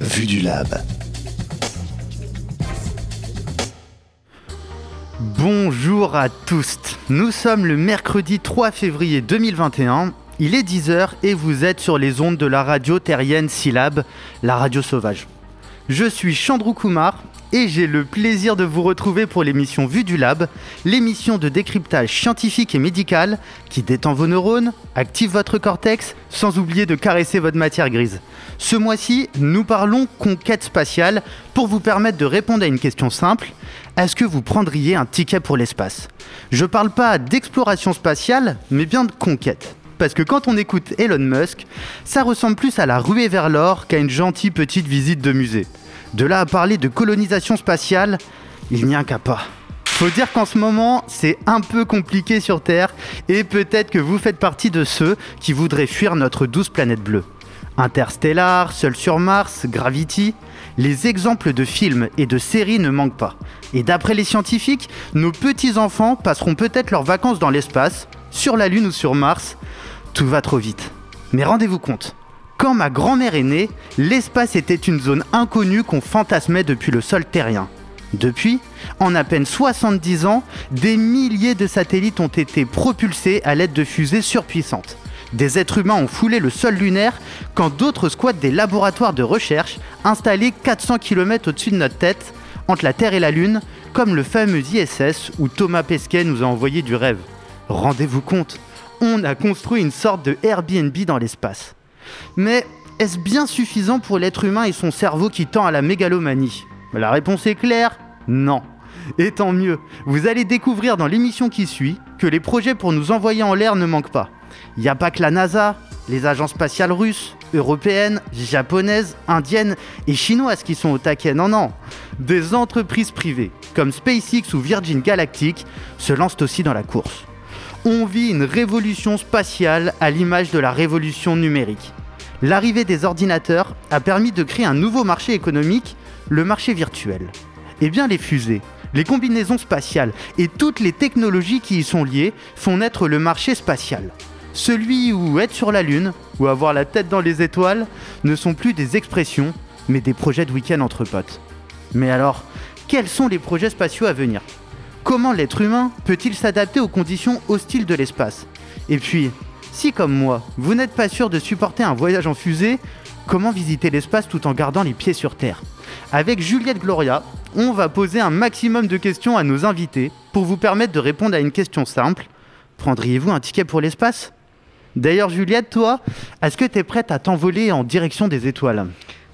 Vue du Lab. Bonjour à tous. Nous sommes le mercredi 3 février 2021. Il est 10h et vous êtes sur les ondes de la radio terrienne Syllab, la radio sauvage. Je suis Chandrou Kumar et j'ai le plaisir de vous retrouver pour l'émission Vue du Lab, l'émission de décryptage scientifique et médical qui détend vos neurones, active votre cortex, sans oublier de caresser votre matière grise. Ce mois-ci, nous parlons conquête spatiale pour vous permettre de répondre à une question simple. Est-ce que vous prendriez un ticket pour l'espace? Je parle pas d'exploration spatiale, mais bien de conquête. Parce que quand on écoute Elon Musk, ça ressemble plus à la ruée vers l'or qu'à une gentille petite visite de musée. De là à parler de colonisation spatiale, il n'y a qu'à pas. Faut dire qu'en ce moment, c'est un peu compliqué sur Terre et peut-être que vous faites partie de ceux qui voudraient fuir notre douce planète bleue. Interstellar, Seul sur Mars, Gravity, les exemples de films et de séries ne manquent pas. Et d'après les scientifiques, nos petits-enfants passeront peut-être leurs vacances dans l'espace, sur la Lune ou sur Mars. Tout va trop vite. Mais rendez-vous compte, quand ma grand-mère est née, l'espace était une zone inconnue qu'on fantasmait depuis le sol terrien. Depuis, en à peine 70 ans, des milliers de satellites ont été propulsés à l'aide de fusées surpuissantes. Des êtres humains ont foulé le sol lunaire quand d'autres squattent des laboratoires de recherche installés 400 km au-dessus de notre tête, entre la Terre et la Lune, comme le fameux ISS où Thomas Pesquet nous a envoyé du rêve. Rendez-vous compte, on a construit une sorte de Airbnb dans l'espace. Mais est-ce bien suffisant pour l'être humain et son cerveau qui tend à la mégalomanie? La réponse est claire, non. Et tant mieux, vous allez découvrir dans l'émission qui suit que les projets pour nous envoyer en l'air ne manquent pas. Il n'y a pas que la NASA, les agences spatiales russes, européennes, japonaises, indiennes et chinoises qui sont au taquet. Non, non. Des entreprises privées, comme SpaceX ou Virgin Galactic, se lancent aussi dans la course. On vit une révolution spatiale à l'image de la révolution numérique. L'arrivée des ordinateurs a permis de créer un nouveau marché économique, le marché virtuel. Eh bien les fusées, les combinaisons spatiales et toutes les technologies qui y sont liées font naître le marché spatial. Celui où être sur la Lune ou avoir la tête dans les étoiles ne sont plus des expressions, mais des projets de week-end entre potes. Mais alors, quels sont les projets spatiaux à venir? Comment l'être humain peut-il s'adapter aux conditions hostiles de l'espace? Et puis, si comme moi, vous n'êtes pas sûr de supporter un voyage en fusée, comment visiter l'espace tout en gardant les pieds sur Terre? Avec Juliette Gloria, on va poser un maximum de questions à nos invités pour vous permettre de répondre à une question simple. Prendriez-vous un ticket pour l'espace? D'ailleurs Juliette, toi, est-ce que tu es prête à t'envoler en direction des étoiles?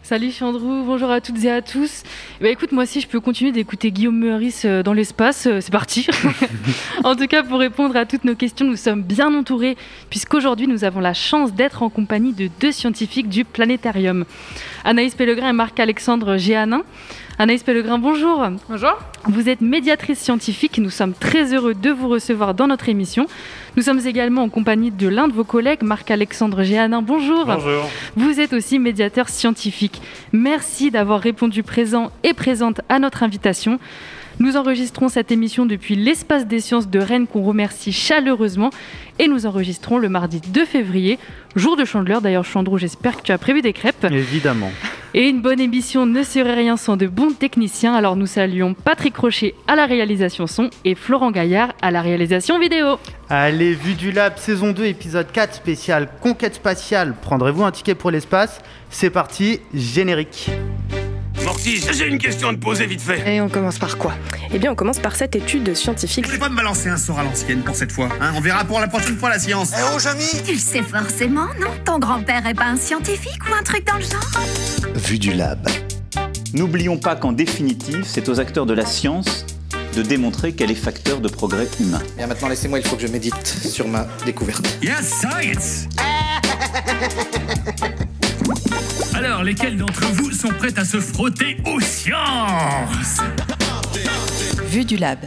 Salut Chandrou, bonjour à toutes et à tous. Bah écoute, moi aussi je peux continuer d'écouter Guillaume Meurice euh, dans l'espace, euh, c'est parti. en tout cas, pour répondre à toutes nos questions, nous sommes bien entourés puisqu'aujourd'hui nous avons la chance d'être en compagnie de deux scientifiques du planétarium. Anaïs Pellegrin et Marc-Alexandre Géanin. Anaïs Pellegrin, bonjour. Bonjour. Vous êtes médiatrice scientifique. Nous sommes très heureux de vous recevoir dans notre émission. Nous sommes également en compagnie de l'un de vos collègues, Marc-Alexandre Géanin. Bonjour. Bonjour. Vous êtes aussi médiateur scientifique. Merci d'avoir répondu présent et présente à notre invitation. Nous enregistrons cette émission depuis l'espace des sciences de Rennes qu'on remercie chaleureusement et nous enregistrons le mardi 2 février, jour de chandeleur. D'ailleurs, Chandrou, j'espère que tu as prévu des crêpes. Évidemment. Et une bonne émission ne serait rien sans de bons techniciens. Alors nous saluons Patrick Rocher à la réalisation son et Florent Gaillard à la réalisation vidéo. Allez, Vue du Lab, saison 2, épisode 4, spécial Conquête spatiale. Prendrez-vous un ticket pour l'espace? C'est parti, générique. J'ai une question à te poser vite fait. Et on commence par quoi? Eh bien, on commence par cette étude scientifique. Je vais pas me balancer un sort à l'ancienne pour cette fois. Hein, on verra pour la prochaine fois la science. Eh oh, Jamy Tu le sais forcément, non? Ton grand-père est pas un scientifique ou un truc dans le genre? Vue du Lab. N'oublions pas qu'en définitive, c'est aux acteurs de la science de démontrer qu'elle est facteur de progrès humain. Bien maintenant, laissez-moi, il faut que je médite sur ma découverte. Yes, science Alors, lesquels d'entre vous sont prêts à se frotter aux sciences Vue du lab.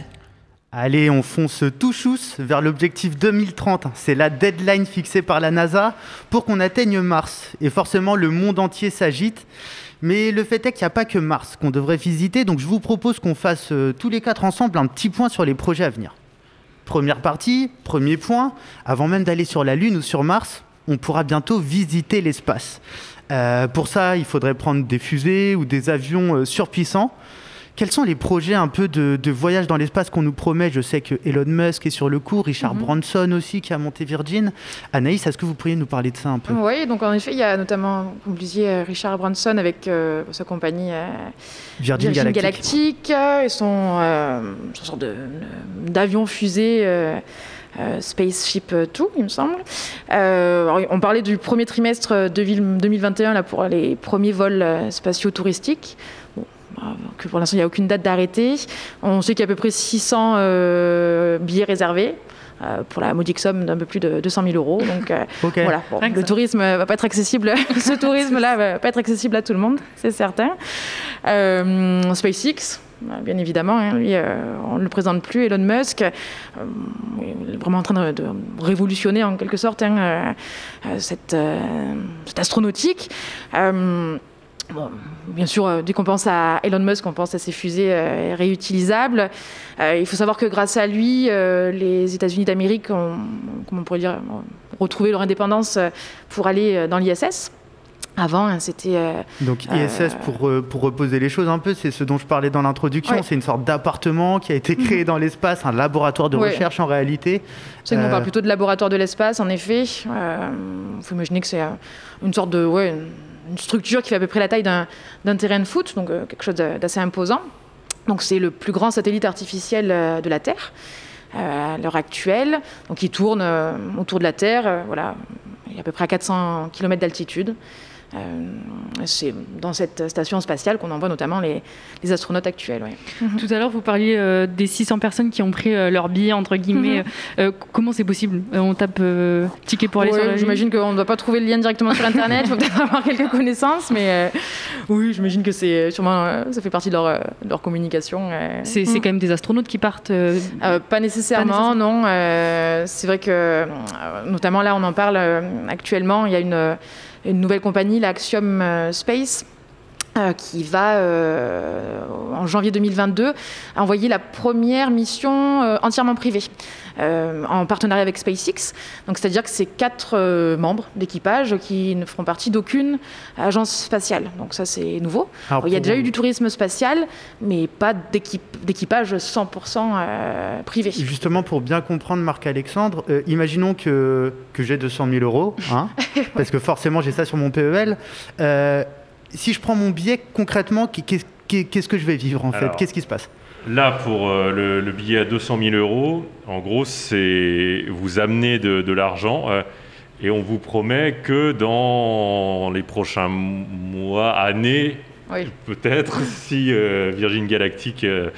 Allez, on fonce tout chousse vers l'objectif 2030. C'est la deadline fixée par la NASA pour qu'on atteigne Mars. Et forcément, le monde entier s'agite. Mais le fait est qu'il n'y a pas que Mars qu'on devrait visiter, donc je vous propose qu'on fasse euh, tous les quatre ensemble un petit point sur les projets à venir. Première partie, premier point, avant même d'aller sur la Lune ou sur Mars, on pourra bientôt visiter l'espace. Euh, pour ça, il faudrait prendre des fusées ou des avions euh, surpuissants. Quels sont les projets un peu de, de voyage dans l'espace qu'on nous promet? Je sais que Elon Musk est sur le coup, Richard Mhm. Branson aussi qui a monté Virgin. Anaïs, est-ce que vous pourriez nous parler de ça un peu? Oui, donc en effet, il y a notamment, comme vous le disiez, euh, Richard Branson avec euh, sa compagnie Virgin, Virgin Galactic. Galactic, et son, son sorte de- euh, euh, Spaceship 2, il me semble. Euh, on parlait du premier trimestre de vil- 2021 là, pour les premiers vols euh, spatiaux touristiques. Bon, bah, que pour l'instant, il n'y a aucune date d'arrêté. On sait qu'il y a à peu près 600 euh, billets réservés. euh, pour la modique somme d'un peu plus de 200 000 euros. Donc euh, voilà, bon, le ça. tourisme euh, va pas être accessible, ce tourisme-là va pas être accessible à tout le monde, c'est certain. Euh, SpaceX, euh, bien évidemment, hein, lui, euh, on ne le présente plus, Elon Musk, euh, il est vraiment en train de, révolutionner en quelque sorte hein, euh, cette, cette astronautique. Bien sûr, dès qu'on pense à Elon Musk, on pense à ses fusées réutilisables. Il faut savoir que grâce à lui, les États-Unis d'Amérique ont, comment on pourrait dire, ont retrouvé leur indépendance pour aller dans l'ISS. Avant, hein, c'était euh, Donc ISS, pour, euh, pour reposer les choses un peu, c'est ce dont je parlais dans l'introduction. Ouais. C'est une sorte d'appartement qui a été créé dans l'espace, un laboratoire de Ouais. recherche en réalité. C'est Euh, parle plutôt de laboratoire de l'espace, en effet. Il faut imaginer que c'est euh, une sorte de ouais, une- structure qui fait à peu près la taille d'un terrain de foot, donc euh, quelque chose d'assez imposant. Donc c'est le plus grand satellite artificiel euh, de la Terre euh, à l'heure actuelle. Donc il tourne euh, autour de la Terre, euh, voilà, il est à peu près à 400 km d'altitude. Euh, c'est dans cette station spatiale qu'on envoie notamment les, les astronautes actuels. ouais. Tout à l'heure, vous parliez euh, des 600 personnes qui ont pris euh, leur billet, entre guillemets. Euh, comment c'est possible? Euh, On tape euh, ticket pour aller Ouais, sur la J'imagine qu'on ne doit pas trouver le lien directement sur Internet, il faut peut-être avoir quelques connaissances, mais euh, oui, j'imagine que c'est sûrement, euh, ça fait partie de leur, euh, de leur communication. euh. C'est Mm. quand même des astronautes qui partent. euh, Euh, pas nécessairement, non. euh, c'est vrai que, euh, notamment là, on en parle euh, actuellement, il y a une, une nouvelle compagnie, l'Axiom euh, Space. Euh, qui va, euh, en janvier 2022, envoyer la première mission euh, entièrement privée, euh, en partenariat avec SpaceX. Donc, c'est-à-dire que c'est quatre membres d'équipage qui ne feront partie d'aucune agence spatiale. Donc, ça, c'est nouveau. alors Il y a déjà eu du tourisme spatial, mais pas d'équipage 100% euh, privé. Justement, pour bien comprendre, Marc-Alexandre, imaginons que, que j'ai 200 000 euros, hein, parce que forcément j'ai ça sur mon PEL. Si je prends mon billet, concrètement, qu'est- qu'est- qu'est-ce que je vais vivre en fait. Qu'est-ce qui se passe Là, pour euh, le, le billet à 200 000 euros, en gros, c'est vous amenez de, de l'argent euh, et on vous promet que dans les prochains mois, années, Oui. peut-être, si euh, Virgin Galactic euh,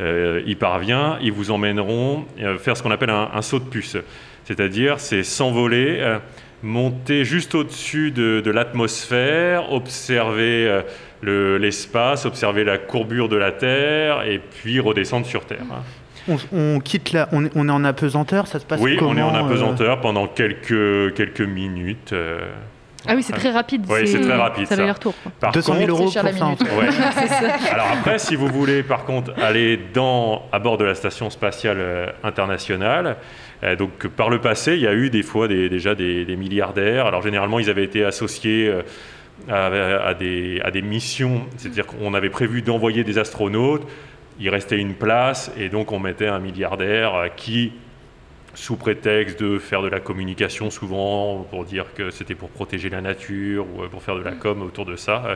euh, y parvient, ils vous emmèneront euh, faire ce qu'on appelle un, un saut de puce. C'est-à-dire, c'est s'envoler, euh, monter juste au-dessus de, de l'atmosphère, observer euh, le- l'espace, observer la courbure de la Terre, et puis redescendre sur Terre. hein. on, on quitte là, on est, on est en apesanteur, ça se passe Oui, comment on est en euh, apesanteur pendant quelques, quelques minutes. euh, Ah oui, c'est très rapide. Ouais, c'est très rapide, Ça ça. quoi. par 200 000 contre- euros cher pour la minute. Alors après, si vous voulez par contre aller dans, à bord de la station spatiale internationale, donc par le passé, il y a eu des fois des- déjà des, des milliardaires. Alors généralement, ils avaient été associés euh, à, à des, à des missions, c'est-à-dire qu'on avait prévu d'envoyer des astronautes, il restait une place et donc on mettait un milliardaire euh, qui sous prétexte de faire de la communication souvent pour dire que c'était pour protéger la nature ou euh, pour faire de la com autour de ça. euh,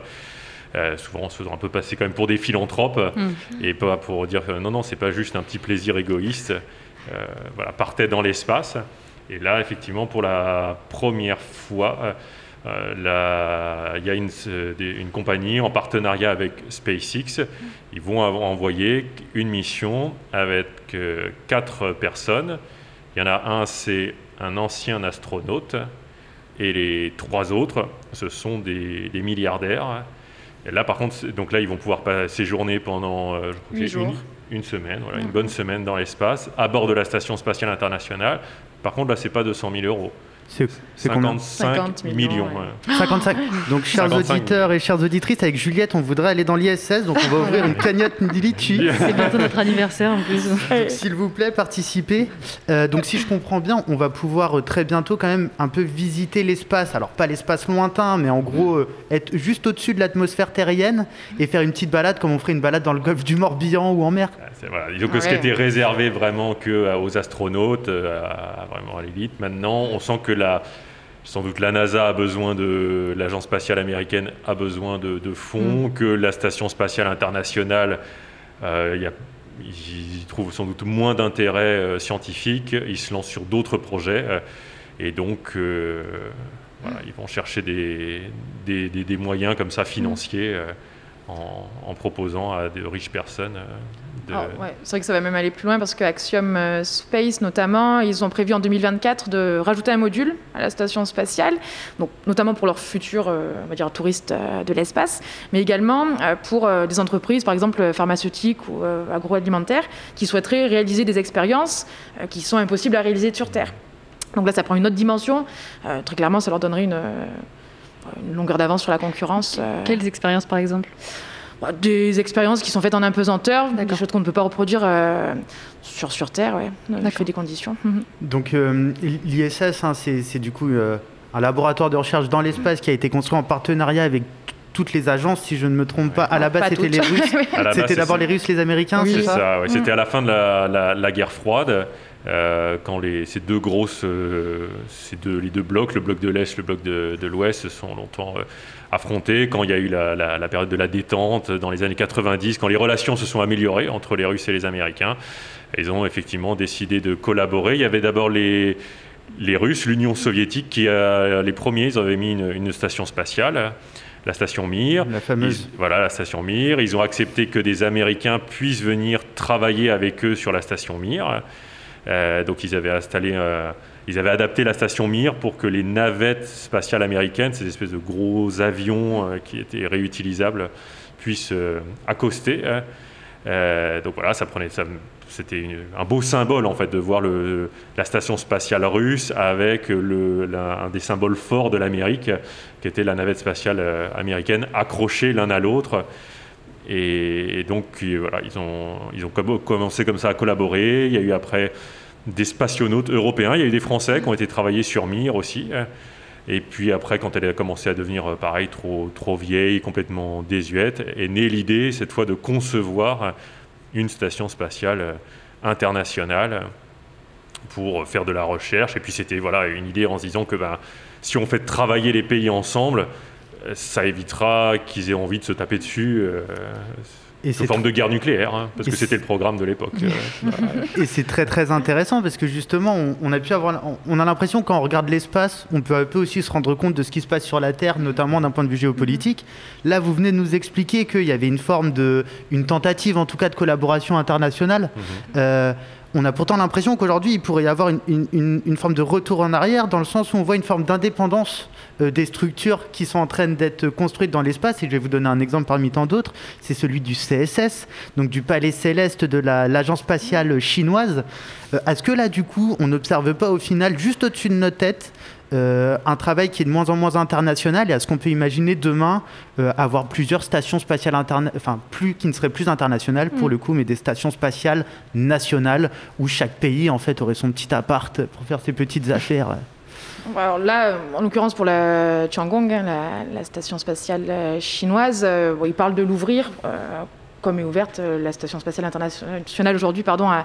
euh, souvent en se faisant un peu passer quand même pour des philanthropes Mm. et pas pour dire non, non, c'est pas juste un petit plaisir égoïste. Euh, voilà, partait dans l'espace. Et là, effectivement, pour la première fois, euh, euh, il y a une, compagnie en partenariat avec SpaceX. Ils vont envoyer une mission avec euh, quatre personnes. Il y en a un, c'est un ancien astronaute. Et les trois autres, ce sont des, des milliardaires. Et là, par contre, donc là, ils vont pouvoir séjourner pendant euh, je crois une, jours. Une semaine, voilà, une bonne semaine dans l'espace, à bord de la station spatiale internationale. Par contre, là, c'est pas 200 000 euros. C'est combien 55 millions. millions ouais. 55. Donc, chers 55 auditeurs et chères auditrices, avec Juliette, on voudrait aller dans l'ISS, donc on va ouvrir une cagnotte Litchi. C'est bientôt notre anniversaire en plus. S'il vous plaît, participez. Euh, donc, si je comprends bien, on va pouvoir euh, très bientôt quand même un peu visiter l'espace. Alors, pas l'espace lointain, mais en gros, euh, être juste au-dessus de l'atmosphère terrienne et faire une petite balade comme on ferait une balade dans le golfe du Morbihan ou en mer. Voilà. Disons que ce qui était réservé vraiment que aux astronautes, à, vraiment à l'élite, maintenant, on sent que la sans doute la NASA a besoin de, l'agence spatiale américaine a besoin de, fonds, mm. que la station spatiale internationale, euh, y a, sans doute moins d'intérêt euh, scientifique, ils se lancent sur d'autres projets, euh, et donc euh, voilà, ils vont chercher des, des, des, moyens comme ça financiers en, en, proposant à de riches personnes ah, c'est vrai que ça va même aller plus loin parce que Axiom euh, Space, notamment, ils ont prévu en 2024 de rajouter un module à la station spatiale, donc, notamment pour leurs futurs euh, on va dire, touristes euh, de l'espace, mais également pour des entreprises, par exemple pharmaceutiques ou agroalimentaires, qui souhaiteraient réaliser des expériences qui sont impossibles à réaliser sur Terre. Donc là, ça prend une autre dimension. très clairement, ça leur donnerait une, une longueur d'avance sur la concurrence. Quelles expériences, par exemple? Des expériences qui sont faites en impesanteur, des choses qu'on ne peut pas reproduire euh, sur, sur Terre, ouais, fait des conditions. Mhm. Donc euh, l'ISS, hein, c'est du coup euh, un laboratoire de recherche dans l'espace qui a été construit en partenariat avec toutes les agences, si je ne me trompe pas. À la base, c'était les Russes. c'était d'abord les Russes, les Américains. c'est ça. C'était à la fin de la, la, guerre froide. quand les, ces deux grosses, ces deux, les deux blocs, le bloc de l'Est, le bloc de, de l'Ouest, se sont longtemps affronté quand il y a eu la, période de la détente dans les années 90, quand les relations se sont améliorées entre les Russes et les Américains. Ils ont effectivement décidé de collaborer. Il y avait d'abord les, les Russes, l'Union soviétique, qui a, les premiers, ils avaient mis une, station spatiale la station Mir. La fameuse. voilà, la station Mir. Ils ont accepté que des Américains puissent venir travailler avec eux sur la station Mir. Euh, donc ils avaient installé euh, ils avaient adapté la station Mir pour que les navettes spatiales américaines, ces espèces de gros avions euh, qui étaient réutilisables, puissent euh, accoster. Hein. Euh, donc voilà, ça prenait, c'était un beau symbole en fait de voir la station spatiale russe avec un des symboles forts de l'Amérique, qui était la navette spatiale américaine, accrochée l'un à l'autre. Et, et, donc voilà, ils ont, ils ont commencé comme ça à collaborer. Il y a eu après des spationautes européens. Il y a eu des Français qui ont été travaillés sur Mir aussi. Et puis après, quand elle a commencé à devenir, euh, pareil, trop, trop vieille, complètement désuète, est née l'idée, cette fois, de concevoir une station spatiale euh, internationale pour faire de la recherche. Et puis c'était voilà, une idée en se disant que ben, si on fait travailler les pays ensemble, euh, ça évitera qu'ils aient envie de se taper dessus. Et sous forme de guerre nucléaire, hein, parce que c'était le programme de l'époque. Euh, et c'est très très intéressant parce que justement, on, a pu avoir, on a l'impression quand on regarde l'espace, on peut un peu aussi se rendre compte de ce qui se passe sur la Terre, notamment d'un point de vue géopolitique. Là, vous venez de nous expliquer qu'il y avait une forme de, une tentative en tout cas de collaboration internationale. Mhm. Euh, on a pourtant l'impression qu'aujourd'hui, il pourrait y avoir une, forme de retour en arrière, dans le sens où on voit une forme d'indépendance euh, des structures qui sont en train d'être construites dans l'espace. Et je vais vous donner un exemple parmi tant d'autres. C'est celui du CSS, donc du palais céleste de l'agence spatiale chinoise. Euh, est-ce que là, du coup, on n'observe pas au final, juste au-dessus de notre tête, euh, un travail qui est de moins en moins international et est-ce qu'on peut imaginer demain euh, avoir plusieurs stations spatiales enfin plus qui ne seraient plus internationales pour mm. le coup mais des stations spatiales nationales où chaque pays en fait aurait son petit appart pour faire ses petites affaires alors là, en l'occurrence pour la Tiangong, hein, la, station spatiale euh, chinoise, il parle de l'ouvrir comme est ouverte euh, la Station spatiale internationale aujourd'hui pardon, à,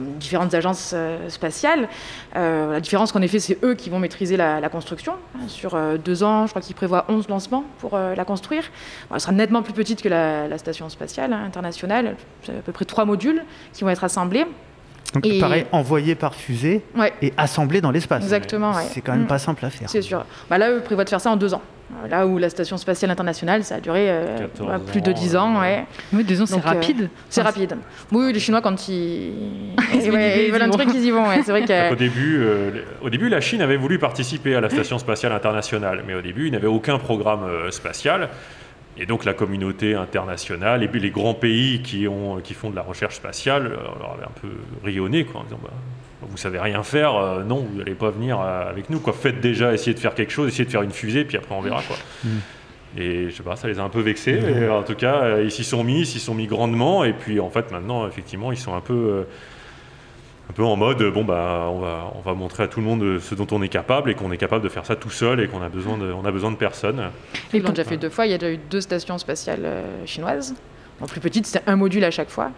différentes agences euh, spatiales. Euh, la différence qu'en effet, c'est eux qui vont maîtriser la, construction. Sur deux ans, je crois qu'ils prévoient 11 lancements pour la construire. elle sera nettement plus petite que la, Station spatiale internationale. C'est à peu près trois modules qui vont être assemblés. Donc et... pareil, envoyé par fusée et assemblé dans l'espace. Exactement. C'est quand même mm. pas simple à faire. C'est sûr. Bah là, eux prévoient de faire ça en deux ans. Là où la Station spatiale internationale, ça a duré euh, plus de 10 ans. Ouais. Oui, deux ans, c'est euh, rapide. c'est rapide. Oui, les Chinois, quand ils, ils, veulent un truc, ils y vont. C'est vrai qu'au début, euh, au début, la Chine avait voulu participer à la Station spatiale internationale, mais au début, il n'avait aucun programme spatial. et donc la communauté internationale et puis les grands pays qui, ont, qui font de la recherche spatiale leur avaient un peu rayonné quoi, en disant bah, vous savez rien faire, euh, non, vous n'allez pas venir euh, avec nous. Quoi. Faites déjà, essayez de faire quelque chose, essayez de faire une fusée, puis après on verra. Quoi. Mm. Et je sais pas, ça les a un peu vexés, mais en tout cas, euh, ils s'y sont mis, ils s'y sont mis grandement, et puis en fait maintenant, effectivement, ils sont un peu, euh, un peu en mode, bon bah, on va, on va montrer à tout le monde ce dont on est capable, et qu'on est capable de faire ça tout seul, et qu'on a besoin de, on a besoin de personne. Ils l'ont déjà fait deux fois, il y a déjà eu deux stations spatiales chinoises. En plus petite, c'était un module à chaque fois,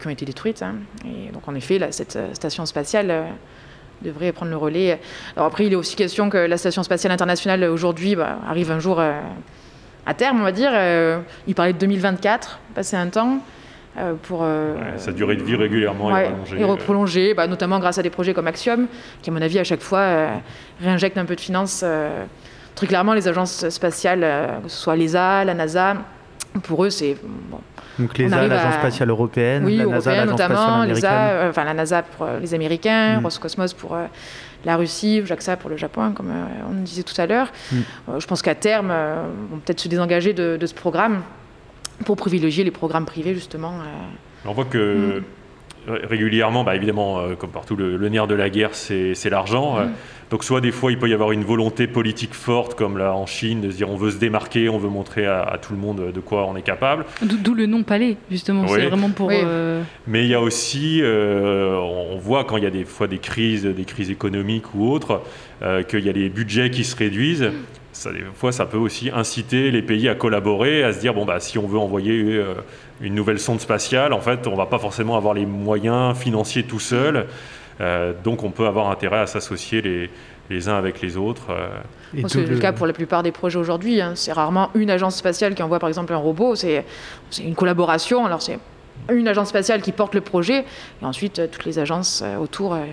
qui ont été détruites. hein. Et donc en effet, là, cette euh, station spatiale euh, devrait prendre le relais. Alors après, il est aussi question que la station spatiale internationale aujourd'hui bah, arrive un jour euh, à terme, on va dire. Euh, il parlait de 2024, passer un temps. euh, pour, euh, Ouais, sa durée de vie régulièrement ouais, est prolongée. et reprolonger, bah, notamment grâce à des projets comme Axiom, qui à mon avis à chaque fois euh, réinjectent un peu de finances. euh, très clairement, les agences spatiales, euh, que ce soit l'ESA, la NASA, pour eux c'est bon, Donc On l'ESA, l'Agence à- spatiale européenne, oui, la NASA, européenne l'Agence spatiale notamment, américaine. l'ESA, euh, enfin la NASA pour euh, les Américains, Mm. Roscosmos pour euh, la Russie, JAXA pour le Japon, comme euh, on disait tout à l'heure. Mm. Euh, je pense qu'à terme, euh, vont peut-être se désengager de, de ce programme pour privilégier les programmes privés justement. euh. On voit que ré- régulièrement, bah, évidemment, euh, comme partout, le, le nerf de la guerre, c'est c'est l'argent. Euh, Donc soit des fois, il peut y avoir une volonté politique forte, comme là en Chine, de se dire on veut se démarquer, on veut montrer à, à tout le monde de quoi on est capable. D'où le nom palais, justement. Oui. C'est vraiment pour. Oui. euh, Mais il y a aussi, euh, on voit quand il y a des fois des crises, des crises économiques ou autres, euh, qu'il y a les budgets qui se réduisent. Ça, des fois, ça peut aussi inciter les pays à collaborer, à se dire bon bah si on veut envoyer euh, une nouvelle sonde spatiale, en fait, on va pas forcément avoir les moyens financiers tout seul. Donc, on peut avoir intérêt à s'associer les, les uns avec les autres. euh. C'est le cas pour la plupart des projets aujourd'hui. hein. C'est rarement une agence spatiale qui envoie par exemple un robot, c'est une collaboration. Alors c'est une agence spatiale qui porte le projet et ensuite euh, toutes les agences euh, autour. euh,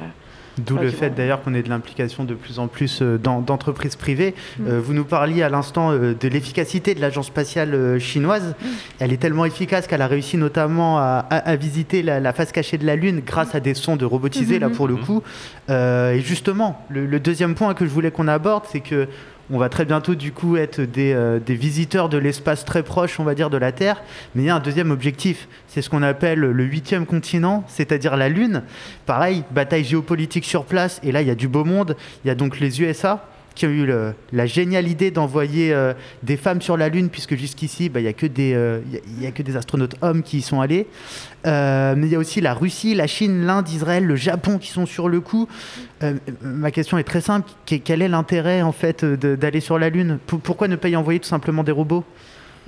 D'où Ouais, le fait d'ailleurs qu'on ait de l'implication de plus en plus euh, dans- d'entreprises privées. Mm. Euh, vous nous parliez à l'instant euh, de l'efficacité de l'agence spatiale chinoise. Mm. Elle est tellement efficace qu'elle a réussi notamment à, à- à visiter la, la face cachée de la Lune grâce à des sondes robotisées, là Mhm. pour le coup. Euh, et justement, le, le deuxième point que je voulais qu'on aborde, c'est que on va très bientôt du coup être des, euh, des visiteurs de l'espace très proche, on va dire, de la Terre. Mais il y a un deuxième objectif, c'est ce qu'on appelle le huitième continent, c'est-à-dire la Lune. Pareil, bataille géopolitique sur place, et là il y a du beau monde. Il y a donc les USA qui ont eu la géniale idée d'envoyer euh, des femmes sur la Lune, puisque jusqu'ici, bah, il n'y a, que des, euh, a- que des astronautes hommes qui y sont allés. Euh, mais il y a aussi la Russie, la Chine, l'Inde, Israël, le Japon qui sont sur le coup. Ma question est très simple. Que- Quel est l'intérêt en fait d'aller sur la Lune? Pour- Pourquoi ne pas y envoyer tout simplement des robots?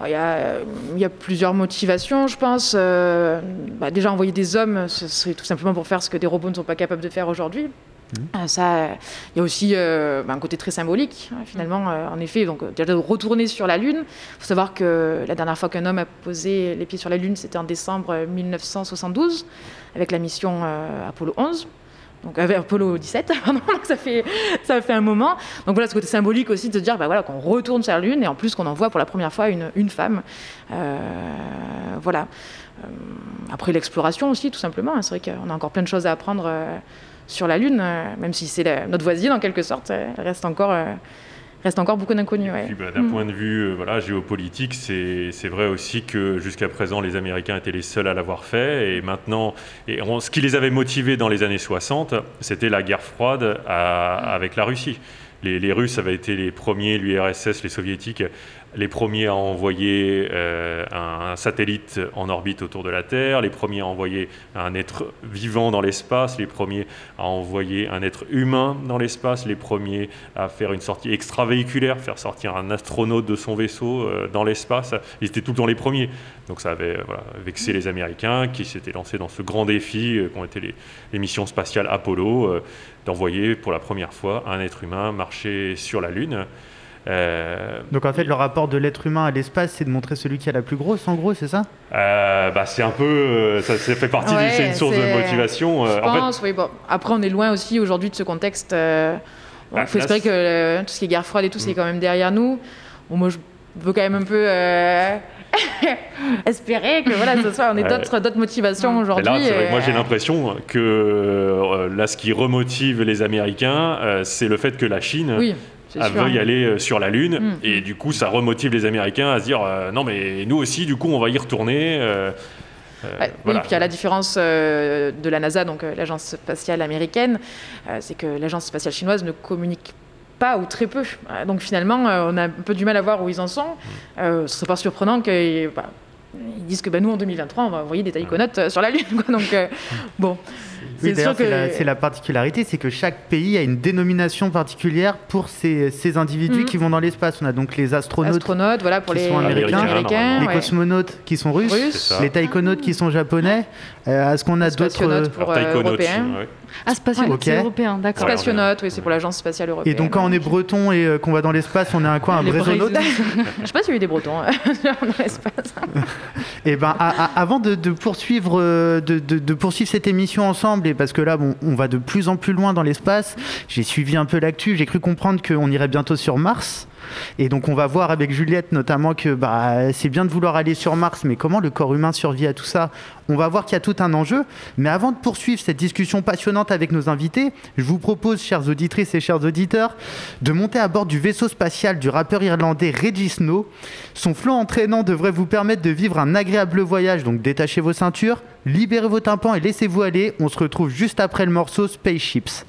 Il y, a, plusieurs motivations, je pense. Bah, déjà, envoyer des hommes, ce serait tout simplement pour faire ce que des robots ne sont pas capables de faire aujourd'hui. Euh, il y a aussi euh, un côté très symbolique, hein, finalement, euh, en effet. Donc, déjà de retourner sur la Lune. Il faut savoir que la dernière fois qu'un homme a posé les pieds sur la Lune, c'était en décembre euh, 1972, avec la mission Apollo 11. Donc, Apollo 17, pardon, donc ça fait, un moment. Donc voilà, ce côté symbolique aussi de se dire bah, qu'on retourne sur la Lune et en plus qu'on envoie pour la première fois une, une femme. Voilà. Après l'exploration aussi, tout simplement. hein. C'est vrai qu'on a encore plein de choses à apprendre sur la Lune, euh, même si c'est notre voisine en quelque sorte. euh, Il reste encore, euh, reste encore beaucoup d'inconnus. ouais. Bah, D'un Mm. point de vue euh, voilà, géopolitique, c'est c'est vrai aussi que jusqu'à présent, les Américains étaient les seuls à l'avoir fait. Et maintenant, et on- ce qui les avait motivés dans les années 60, c'était la guerre froide à- avec la Russie. Les, les Russes avaient été les premiers, l'URSS, les Soviétiques, les premiers à envoyer euh, un, satellite en orbite autour de la Terre, les premiers à envoyer un être vivant dans l'espace, les premiers à envoyer un être humain dans l'espace, les premiers à faire une sortie extravéhiculaire, faire sortir un astronaute de son vaisseau euh, dans l'espace. Ils étaient tout le temps les premiers. Donc ça avait vexé les Américains qui s'étaient lancés dans ce grand défi euh, qu'ont été les, missions spatiales Apollo, d'envoyer pour la première fois un être humain marcher sur la Lune. Euh, Donc en fait, le rapport de l'être humain à l'espace, c'est de montrer celui qui a la plus grosse, en gros, c'est ça? Euh, bah, c'est un peu, euh, ça, ça fait partie, Ouais, c'est une source de motivation. euh, Je en fait, pense, oui. Bon. Après, on est loin aussi aujourd'hui de ce contexte. euh, bon, Bah, faut là, espérer que euh, tout ce qui est guerre froide et tout, c'est Mm. quand même derrière nous. Bon, moi, je veux quand même un peu euh, espérer que voilà, ce soit, on ait d'autres, d'autres motivations Mais aujourd'hui. là, c'est vrai que moi j'ai l'impression que euh, là, ce qui remotive les Américains, euh, c'est le fait que la Chine Oui. Elle sûr. veuille aller euh, sur la Lune. Mm. Et du coup, ça remotive les Américains à se dire euh, non, mais nous aussi, du coup, on va y retourner. euh, euh, Ouais, voilà. Oui, puis y a la différence de la NASA, donc l'agence spatiale américaine, c'est que l'agence spatiale chinoise ne communique pas ou très peu. Donc finalement, on a un peu du mal à voir où ils en sont. Mm. Ce serait pas surprenant qu'ils bah, ils disent que bah, nous, en 2023, on va envoyer des taïkonautes sur la Lune. quoi. Donc euh, bon, Oui, c'est d'ailleurs, sûr c'est que... la, particularité, c'est que chaque pays a une dénomination particulière pour ces, ces individus Mhm. qui vont dans l'espace. On a donc les astronautes, astronautes, voilà, pour qui les sont américains, Américains, les ouais. cosmonautes qui sont russes, les taïkonautes qui sont japonais. Euh, Est-ce qu'on a d'autres spationautes pour euh, taïkonautes, européens. ouais. Ah, spatial, Ok. c'est européen, d'accord. Ouais. Spationautes, oui, c'est pour l'agence spatiale européenne. Et donc quand on est breton et euh, qu'on va dans l'espace, on est un quoi Un brésonaute Je sais pas s'il y a eu des Bretons euh, dans l'espace. Et ben, a- a- avant de, de poursuivre, euh, de, de- de poursuivre cette émission ensemble, et parce que là, bon, on va de plus en plus loin dans l'espace. J'ai suivi un peu l'actu. J'ai cru comprendre qu'on irait bientôt sur Mars. Et donc, on va voir avec Juliette notamment que bah, c'est bien de vouloir aller sur Mars, mais comment le corps humain survit à tout ça? On va voir qu'il y a tout un enjeu. Mais avant de poursuivre cette discussion passionnante avec nos invités, je vous propose, chères auditrices et chers auditeurs, de monter à bord du vaisseau spatial du rappeur irlandais Regis Snow. Son flot entraînant devrait vous permettre de vivre un agréable voyage, donc détachez vos ceintures, libérez vos tympans et laissez-vous aller. On se retrouve juste après le morceau Spaceships.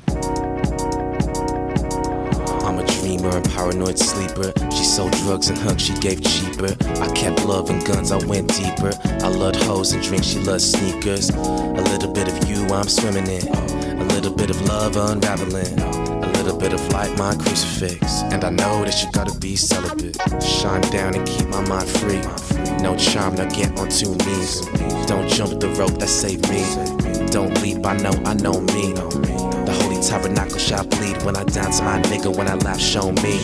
Dreamer, a paranoid sleeper. She sold drugs and hugs she gave cheaper. I kept love and guns, I went deeper. I loved hoes and drinks, she loved sneakers. A little bit of you, I'm swimming in. A little bit of love unraveling. A little bit of light, my crucifix. And I know that you gotta be celibate. Shine down and keep my mind free. No charm, now get on two knees. Don't jump the rope that saved me. Don't leap, I know, I know me. Tabernacle shall bleed when I dance my nigga when I laugh, show me.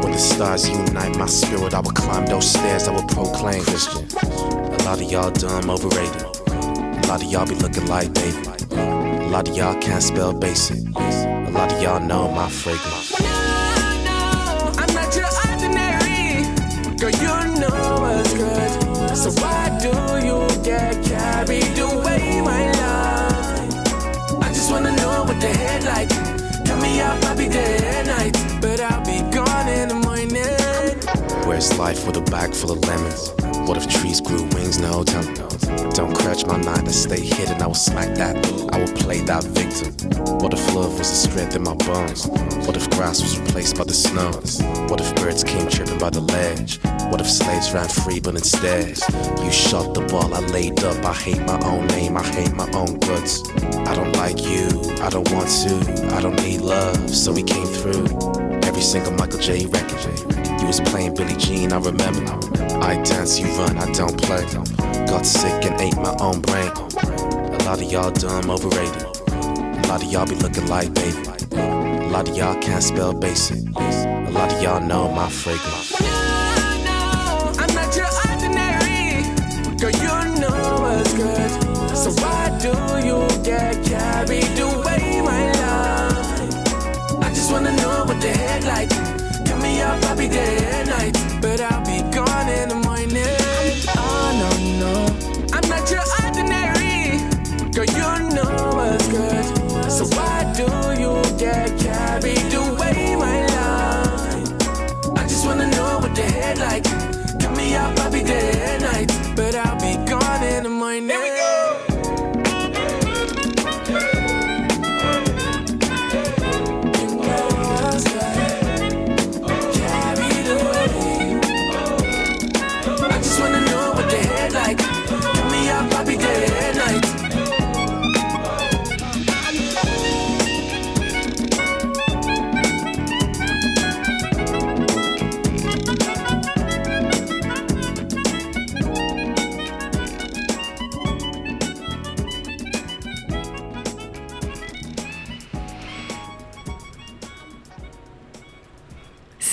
When the stars unite my spirit, I will climb those stairs, I will proclaim Christian. A lot of y'all dumb, overrated. A lot of y'all be looking like David. A lot of y'all can't spell basic. A lot of y'all know my fragrance. I'm not your ordinary. Girl, you know what's good. So why the. Cut me I'll night. But I'll be gone in the morning. Where's life with a bag full of lemons? What if trees grew wings? No, don't, don't crouch my mind, I stay hidden. I will smack that, I will play that victim. What if love was the strength in my bones? What if grass was replaced by the snow? What if birds came tripping by the ledge? What if slaves ran free, but instead you shot the ball, I laid up. I hate my own name, I hate my own guts. I don't like you, I don't want to, I don't need love, so we came through. Every single Michael J. record. You was playing Billie Jean, I remember. I dance, you run, I don't play. Got sick and ate my own brain. A lot of y'all dumb, overrated. A lot of y'all be looking like baby. A lot of y'all can't spell basic. A lot of y'all know my fragrance. I'm not your ordinary. Girl, you know what's good. So why do you get carried away, my love? I just wanna be there at night. But I'll be gone in the morning. Oh no, no. I'm not your ordinary. Girl, you know what's good. So why do you get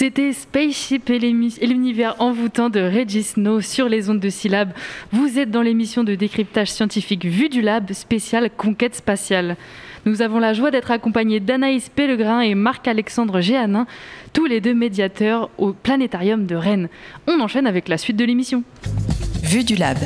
C'était Spaceship et l'univers envoûtant de Regis Snow sur les ondes de syllabes. Vous êtes dans l'émission de décryptage scientifique Vue du Lab spéciale Conquête spatiale. Nous avons la joie d'être accompagnés d'Anaïs Pellegrin et Marc-Alexandre Géanin, tous les deux médiateurs au Planétarium de Rennes. On enchaîne avec la suite de l'émission. Vue du Lab.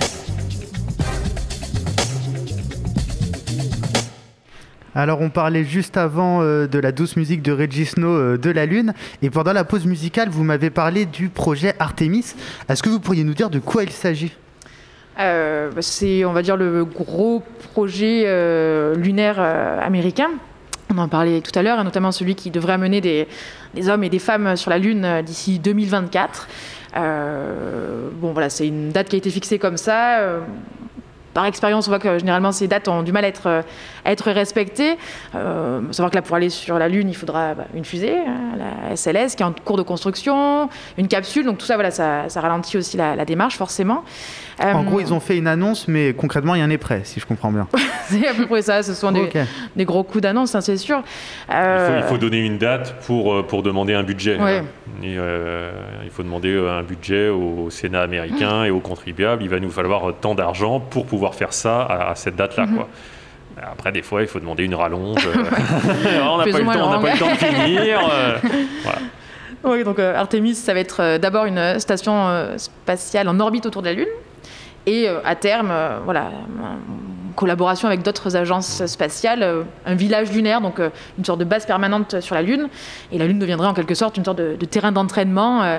Alors on parlait juste avant euh, de la douce musique de Regis Snow euh, de la Lune et pendant la pause musicale vous m'avez parlé du projet Artemis. Est-ce que vous pourriez nous dire de quoi il s'agit? Euh, bah, c'est, on va dire, le gros projet lunaire américain. On en parlait tout à l'heure, et notamment celui qui devrait amener des, des hommes et des femmes sur la Lune d'ici 2024. Euh, bon, voilà, c'est une date qui a été fixée comme ça. Par expérience, on voit que généralement ces dates ont du mal à être, à être respectées. Euh, savoir que là, pour aller sur la Lune, il faudra bah, une fusée, hein, la SLS, qui est en cours de construction, une capsule. Donc tout ça, voilà, ça, ça ralentit aussi la, la démarche, forcément. En Euh, gros ils ont fait une annonce mais concrètement rien n'est prêt si je comprends bien. c'est à peu près ça. Ce sont des, gros coups d'annonce, hein, c'est sûr. Il faut, Euh, il faut donner une date pour, euh, pour demander un budget. Ouais. hein. Et, euh, il faut demander un budget au Sénat américain et aux contribuables. Il va nous falloir tant d'argent pour pouvoir faire ça à, à cette date-là. Mhm. quoi. Après, des fois, il faut demander une rallonge. euh, on n'a pas, eu le temps- on pas eu le temps de finir. euh, voilà. Oui, donc euh, Artemis, ça va être euh, d'abord une station euh, spatiale en orbite autour de la Lune. Et euh, à terme, euh, voilà, en collaboration avec d'autres agences spatiales, euh, un village lunaire, donc euh, une sorte de base permanente sur la Lune. Et la Lune deviendrait en quelque sorte une sorte de, de terrain d'entraînement euh,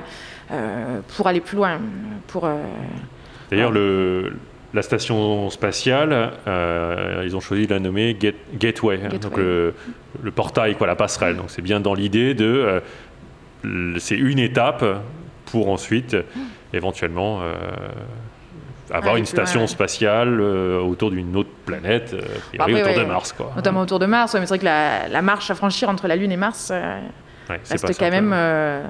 euh, pour aller plus loin. Pour, euh, D'ailleurs, le, la station spatiale, euh, ils ont choisi de la nommer Get- Gateway, hein, Gateway. donc le, le portail, quoi, la passerelle. Donc c'est bien dans l'idée de, euh, c'est une étape pour ensuite éventuellement euh, avoir une station ouais. spatiale autour d'une autre planète, priori Après, autour ouais, de Mars, quoi. Notamment autour de Mars, ouais, mais c'est vrai que la, la marche à franchir entre la Lune et Mars reste quand même euh,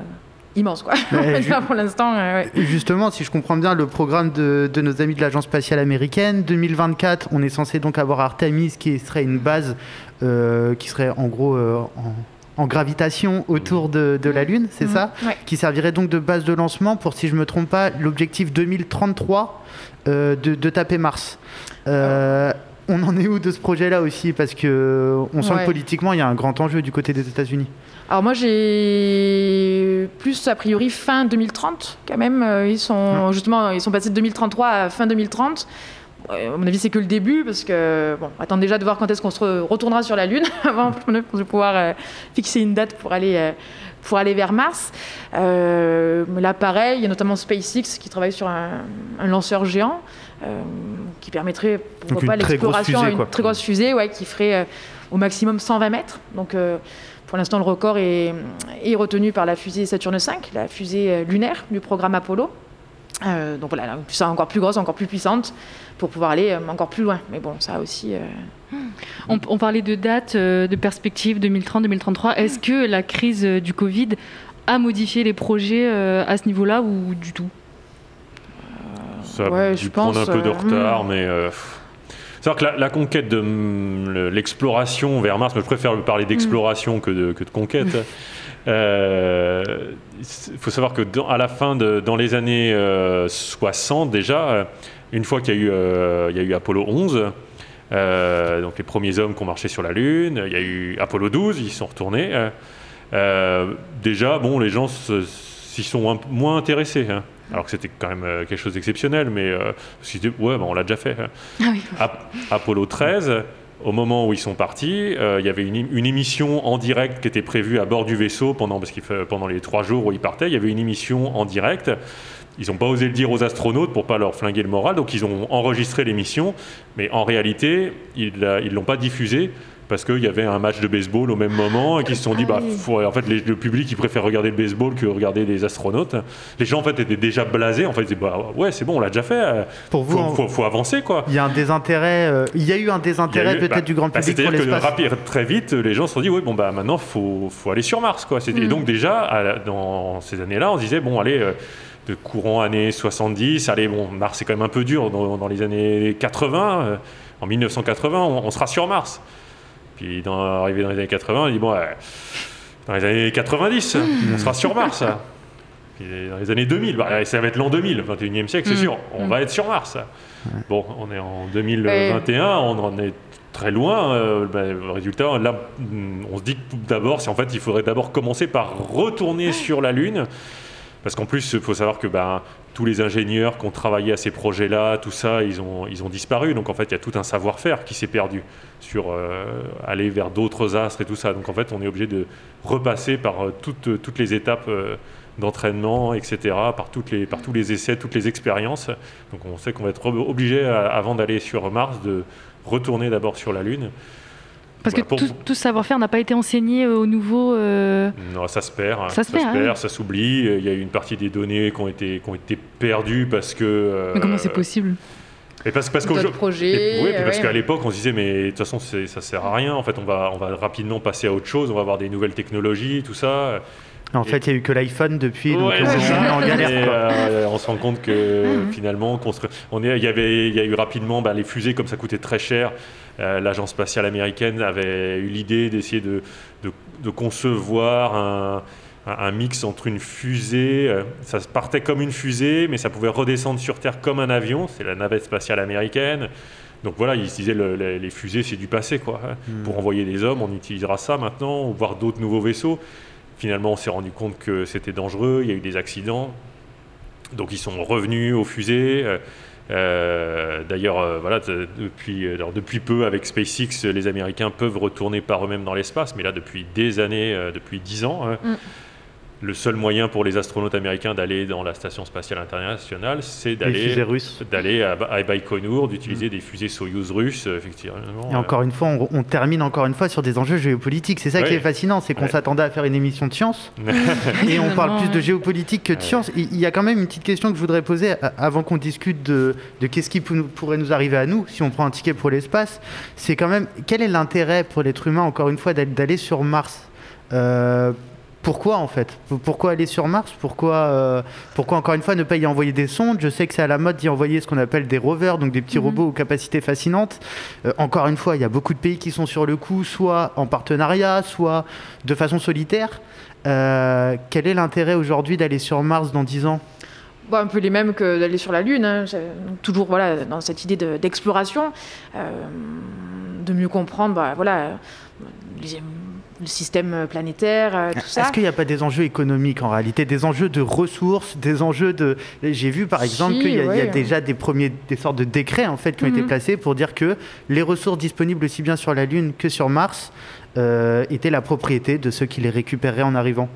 immense. Quoi. Pour l'instant, euh, ouais. Justement, si je comprends bien le programme de, de nos amis de l'Agence spatiale américaine, 2024, on est censé donc avoir Artemis qui serait une base euh, qui serait en gros euh, en, en gravitation autour de, de la Lune, c'est Mhm. ça Ouais. Qui servirait donc de base de lancement pour, si je me trompe pas, l'objectif 2033 euh, de, de taper Mars. On en est où de ce projet-là aussi? Parce que on sent Ouais. que politiquement, il y a un grand enjeu du côté des États-Unis. Alors moi j'ai plus a priori fin 2030 quand même. Euh, Ils sont justement ils sont passés de 2033 à fin 2030. Ouais, à mon avis c'est que le début parce que bon on attend déjà de voir quand est-ce qu'on se re- retournera sur la Lune avant de pouvoir euh, fixer une date pour aller euh, pour aller vers Mars. Euh, là pareil il y a notamment SpaceX qui travaille sur un, un lanceur géant euh, qui permettrait pourquoi pas l'exploration fusée, une quoi. très grosse fusée ouais, qui ferait euh, au maximum 120 mètres. Donc euh, pour l'instant, le record est, est retenu par la fusée Saturne V, la fusée euh, lunaire du programme Apollo. Euh, donc voilà, une puissance encore plus grosse, encore plus puissante, pour pouvoir aller euh, encore plus loin. Mais bon, ça aussi. euh, On, on parlait de date, euh, de perspective 2030-2033. Est-ce que la crise du Covid a modifié les projets euh, à ce niveau-là ou du tout? Ça a Ouais, dû je prendre pense, un peu de retard, hmm. mais. euh. C'est-à-dire que la, la conquête de le- l'exploration vers Mars, mais je préfère parler d'exploration que, de, que de conquête. Il faut savoir que dans- à la fin, de, dans les années euh, 60 déjà, euh, une fois qu'il y, a eu, euh, il y a eu Apollo 11, euh, donc les premiers hommes qui ont marché sur la Lune, il y a eu Apollo 12, ils sont retournés. euh, euh, déjà, bon, les gens s'y sont un moins intéressés. hein. Alors que c'était quand même euh, quelque chose d'exceptionnel, mais euh, ouais, bah, on l'a déjà fait. hein. Ah oui. Apollo 13, au moment où ils sont partis, euh, il y avait une, émission en direct qui était prévue à bord du vaisseau pendant, parce pendant les trois jours où ils partaient. Il y avait une émission en direct. Ils n'ont pas osé le dire aux astronautes pour pas leur flinguer le moral, donc ils ont enregistré l'émission, mais en réalité, ils ne l'ont pas diffusée parce qu'il y avait un match de baseball au même moment et qu'ils se sont dit, bah, faut- en fait, les- le public, il préfère regarder le baseball que regarder les astronautes. Les gens, en fait, étaient déjà blasés. En fait, ils disaient, bah, ouais, c'est bon, on l'a déjà fait. Pour vous, faut, en- faut- faut avancer, quoi. Il y a un désintérêt, euh, il y a eu un désintérêt eu- peut-être bah, du grand bah, public pour C'est-à-dire que rapide, très vite, les gens se sont dit, oui, bon, bah maintenant, il faut, faut aller sur Mars. Quoi. C'était- Et Mm. donc, déjà, à dans ces années-là, on se disait, bon, allez, euh, de courant années 70, allez, bon, Mars, c'est quand même un peu dur dans, dans les années 80. euh, en 1980, on, on sera sur Mars. Puis, dans, arrivé dans les années 80, on dit, bon, dans les années 90, on sera sur Mars. Puis dans les années 2000, bah, ça va être l'an 2000, 21e siècle, c'est Mm. sûr, on va être sur Mars. Bon, on est en 2021, on en est très loin. euh, ben, résultat, là, on se dit que d'abord, en fait, il faudrait d'abord commencer par retourner sur la Lune. Parce qu'en plus, il faut savoir que ben, tous les ingénieurs qui ont travaillé à ces projets-là, tout ça, ils ont, disparu. Donc en fait, il y a tout un savoir-faire qui s'est perdu sur euh, aller vers d'autres astres et tout ça. Donc en fait, on est obligé de repasser par euh, toutes, toutes les étapes euh, d'entraînement, etc., par, tous les essais, toutes les expériences. Donc on sait qu'on va être ob- obligé, avant d'aller sur Mars, de retourner d'abord sur la Lune. Parce Voilà, que tout, tout ce savoir-faire n'a pas été enseigné euh, au nouveau. euh, Non, ça se perd. hein. Ça se perd, ah oui. ça s'oublie. Il y a eu une partie des données qui ont été, qui ont été perdues parce que. euh, Mais comment c'est possible? Et parce, parce qu'au D'autres jeu- projets, et- oui, parce qu'à l'époque, on se disait, mais de toute façon, c'est- ça sert à rien. En fait, on va, on va rapidement passer à autre chose. On va avoir des nouvelles technologies, tout ça. En fait, il n'y a eu que l'iPhone depuis, donc Ouais, on, c'est on est ça. en galère. Et, quoi. euh, on se rend compte que finalement, constru- on est, il y avait, il y a eu rapidement bah, les fusées comme ça coûtait très cher. euh, L'agence spatiale américaine avait eu l'idée d'essayer de, de- de concevoir un, un- un mix entre une fusée. euh, Ça partait comme une fusée, mais ça pouvait redescendre sur Terre comme un avion. C'est la navette spatiale américaine. Donc voilà, ils se disaient le- les, les fusées c'est du passé quoi. hein. Hmm. Pour envoyer des hommes, on utilisera ça maintenant, ou voir d'autres nouveaux vaisseaux. Finalement, on s'est rendu compte que c'était dangereux, il y a eu des accidents. Donc ils sont revenus aux fusées. Euh, euh, D'ailleurs, euh, voilà, depuis, depuis peu, avec SpaceX, les Américains peuvent retourner par eux-mêmes dans l'espace, mais là, depuis des années, depuis 10 ans, hein, Mm. Le seul moyen pour les astronautes américains d'aller dans la Station spatiale internationale, c'est d'aller d'aller à, à Baïkonour, d'utiliser des fusées Soyouz russes, euh, effectivement. Et encore une fois, on, on termine encore une fois sur des enjeux géopolitiques. C'est ça qui est fascinant, c'est qu'on Ouais. s'attendait à faire une émission de science et on parle plus de géopolitique que de Ouais. science. Il y a quand même une petite question que je voudrais poser a- avant qu'on discute de, de qu'est-ce qui pou- pourrait nous arriver à nous si on prend un ticket pour l'espace. C'est quand même quel est l'intérêt pour l'être humain, encore une fois, d'aller- d'aller sur Mars? Euh, pourquoi en fait? Pourquoi aller sur Mars? Pourquoi, euh, pourquoi encore une fois ne pas y envoyer des sondes? Je sais que c'est à la mode d'y envoyer ce qu'on appelle des rovers, donc des petits Mhm. robots aux capacités fascinantes. Euh, encore une fois, il y a beaucoup de pays qui sont sur le coup, soit en partenariat, soit de façon solitaire. Euh, quel est l'intérêt aujourd'hui d'aller sur Mars dans 10 ans? Bon, un peu les mêmes que d'aller sur la Lune. hein. Toujours voilà, dans cette idée de- d'exploration, de mieux comprendre bah, voilà, les- le système planétaire, euh, tout ça. Est-ce qu'il n'y a pas des enjeux économiques en réalité, des enjeux de ressources, des enjeux de... J'ai vu par exemple Si, qu'il y, a- y déjà des premiers, des sortes de décrets en fait qui ont été Mhm. placés pour dire que les ressources disponibles aussi bien sur la Lune que sur Mars euh, étaient la propriété de ceux qui les récupéreraient en arrivant.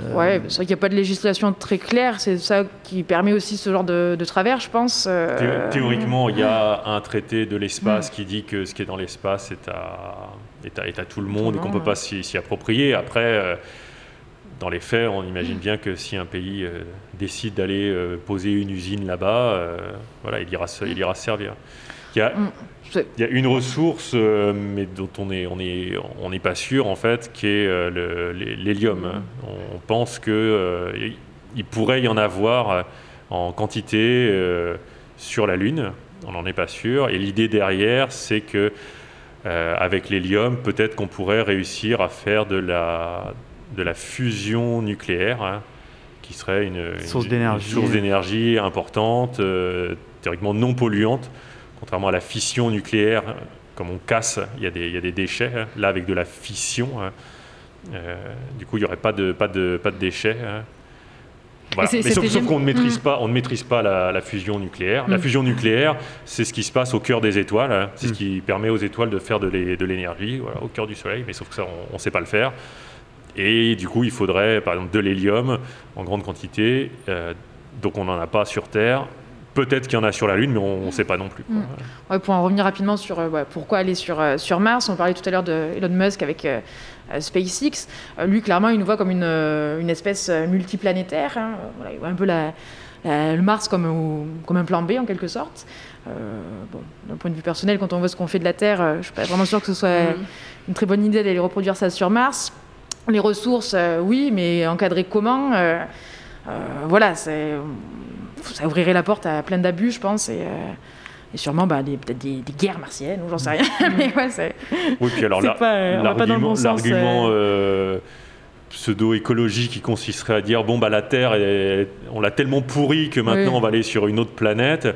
Euh, Ouais, c'est vrai qu'il n'y a pas de législation très claire, c'est ça qui permet aussi ce genre de, de travers, je pense. euh, Thé- Théoriquement, il y a un traité de l'espace qui dit que ce qui est dans l'espace est à, est à, est à tout le monde et qu'on ne peut pas s'y approprier. Après, euh, dans les faits, on imagine bien que si un pays euh, décide d'aller euh, poser une usine là-bas, euh, voilà, il ira, se- il ira se servir. Il y a, Mm, c'est- il y a une ressource, mais dont on n'est on est, on n'est pas sûr, en fait, qui est l'hélium. hein. On pense que euh, il- il pourrait y en avoir en quantité sur la Lune. On n'en est pas sûr. Et l'idée derrière, c'est que euh, avec l'hélium, peut-être qu'on pourrait réussir à faire de la, de la fusion nucléaire, hein, qui serait une, une- Source d'énergie. importante, euh, théoriquement non polluante, contrairement à la fission nucléaire. Comme on casse, il y a des, il y a des déchets. hein. Là, avec de la fission, hein, euh, du coup, il n'y aurait pas de, pas de, pas de déchets. Voilà. Mais sauf, qu'on ne maîtrise Mm. pas, on ne maîtrise pas la, la fusion nucléaire. La Mm. fusion nucléaire, c'est ce qui se passe au cœur des étoiles. hein. C'est Mm. ce qui permet aux étoiles de faire de l'é- de l'énergie voilà, au cœur du Soleil. Mais sauf que ça, on ne sait pas le faire. Et du coup, il faudrait, par exemple, de l'hélium en grande quantité. euh, donc, on n'en a pas sur Terre. Peut-être qu'il y en a sur la Lune, mais on ne sait pas non plus. quoi. Mm. Ouais, pour en revenir rapidement sur euh, ouais, pourquoi aller sur, euh, sur Mars, on parlait tout à l'heure de Elon Musk avec SpaceX. Euh, lui, clairement, il nous voit comme une, euh, une espèce euh, multiplanétaire. hein. Voilà, il voit un peu la- la- le Mars comme, comme un plan B, en quelque sorte. Euh, bon, d'un point de vue personnel, quand on voit ce qu'on fait de la Terre, euh, je ne suis pas vraiment sûre que ce soit une très bonne idée d'aller reproduire ça sur Mars. Les ressources, euh, oui, mais encadrer comment euh, euh, Voilà, ça ouvrirait la porte à plein d'abus, je pense, et, euh, et sûrement bah, des- peut-être des, des guerres martiennes, ou j'en sais rien. Mais ouais, c'est. Oui, puis alors euh, l'argument l'argument, euh, pseudo-écologique qui consisterait à dire bon, bah, la Terre, on l'a tellement pourrie que maintenant Oui. on va aller sur une autre planète.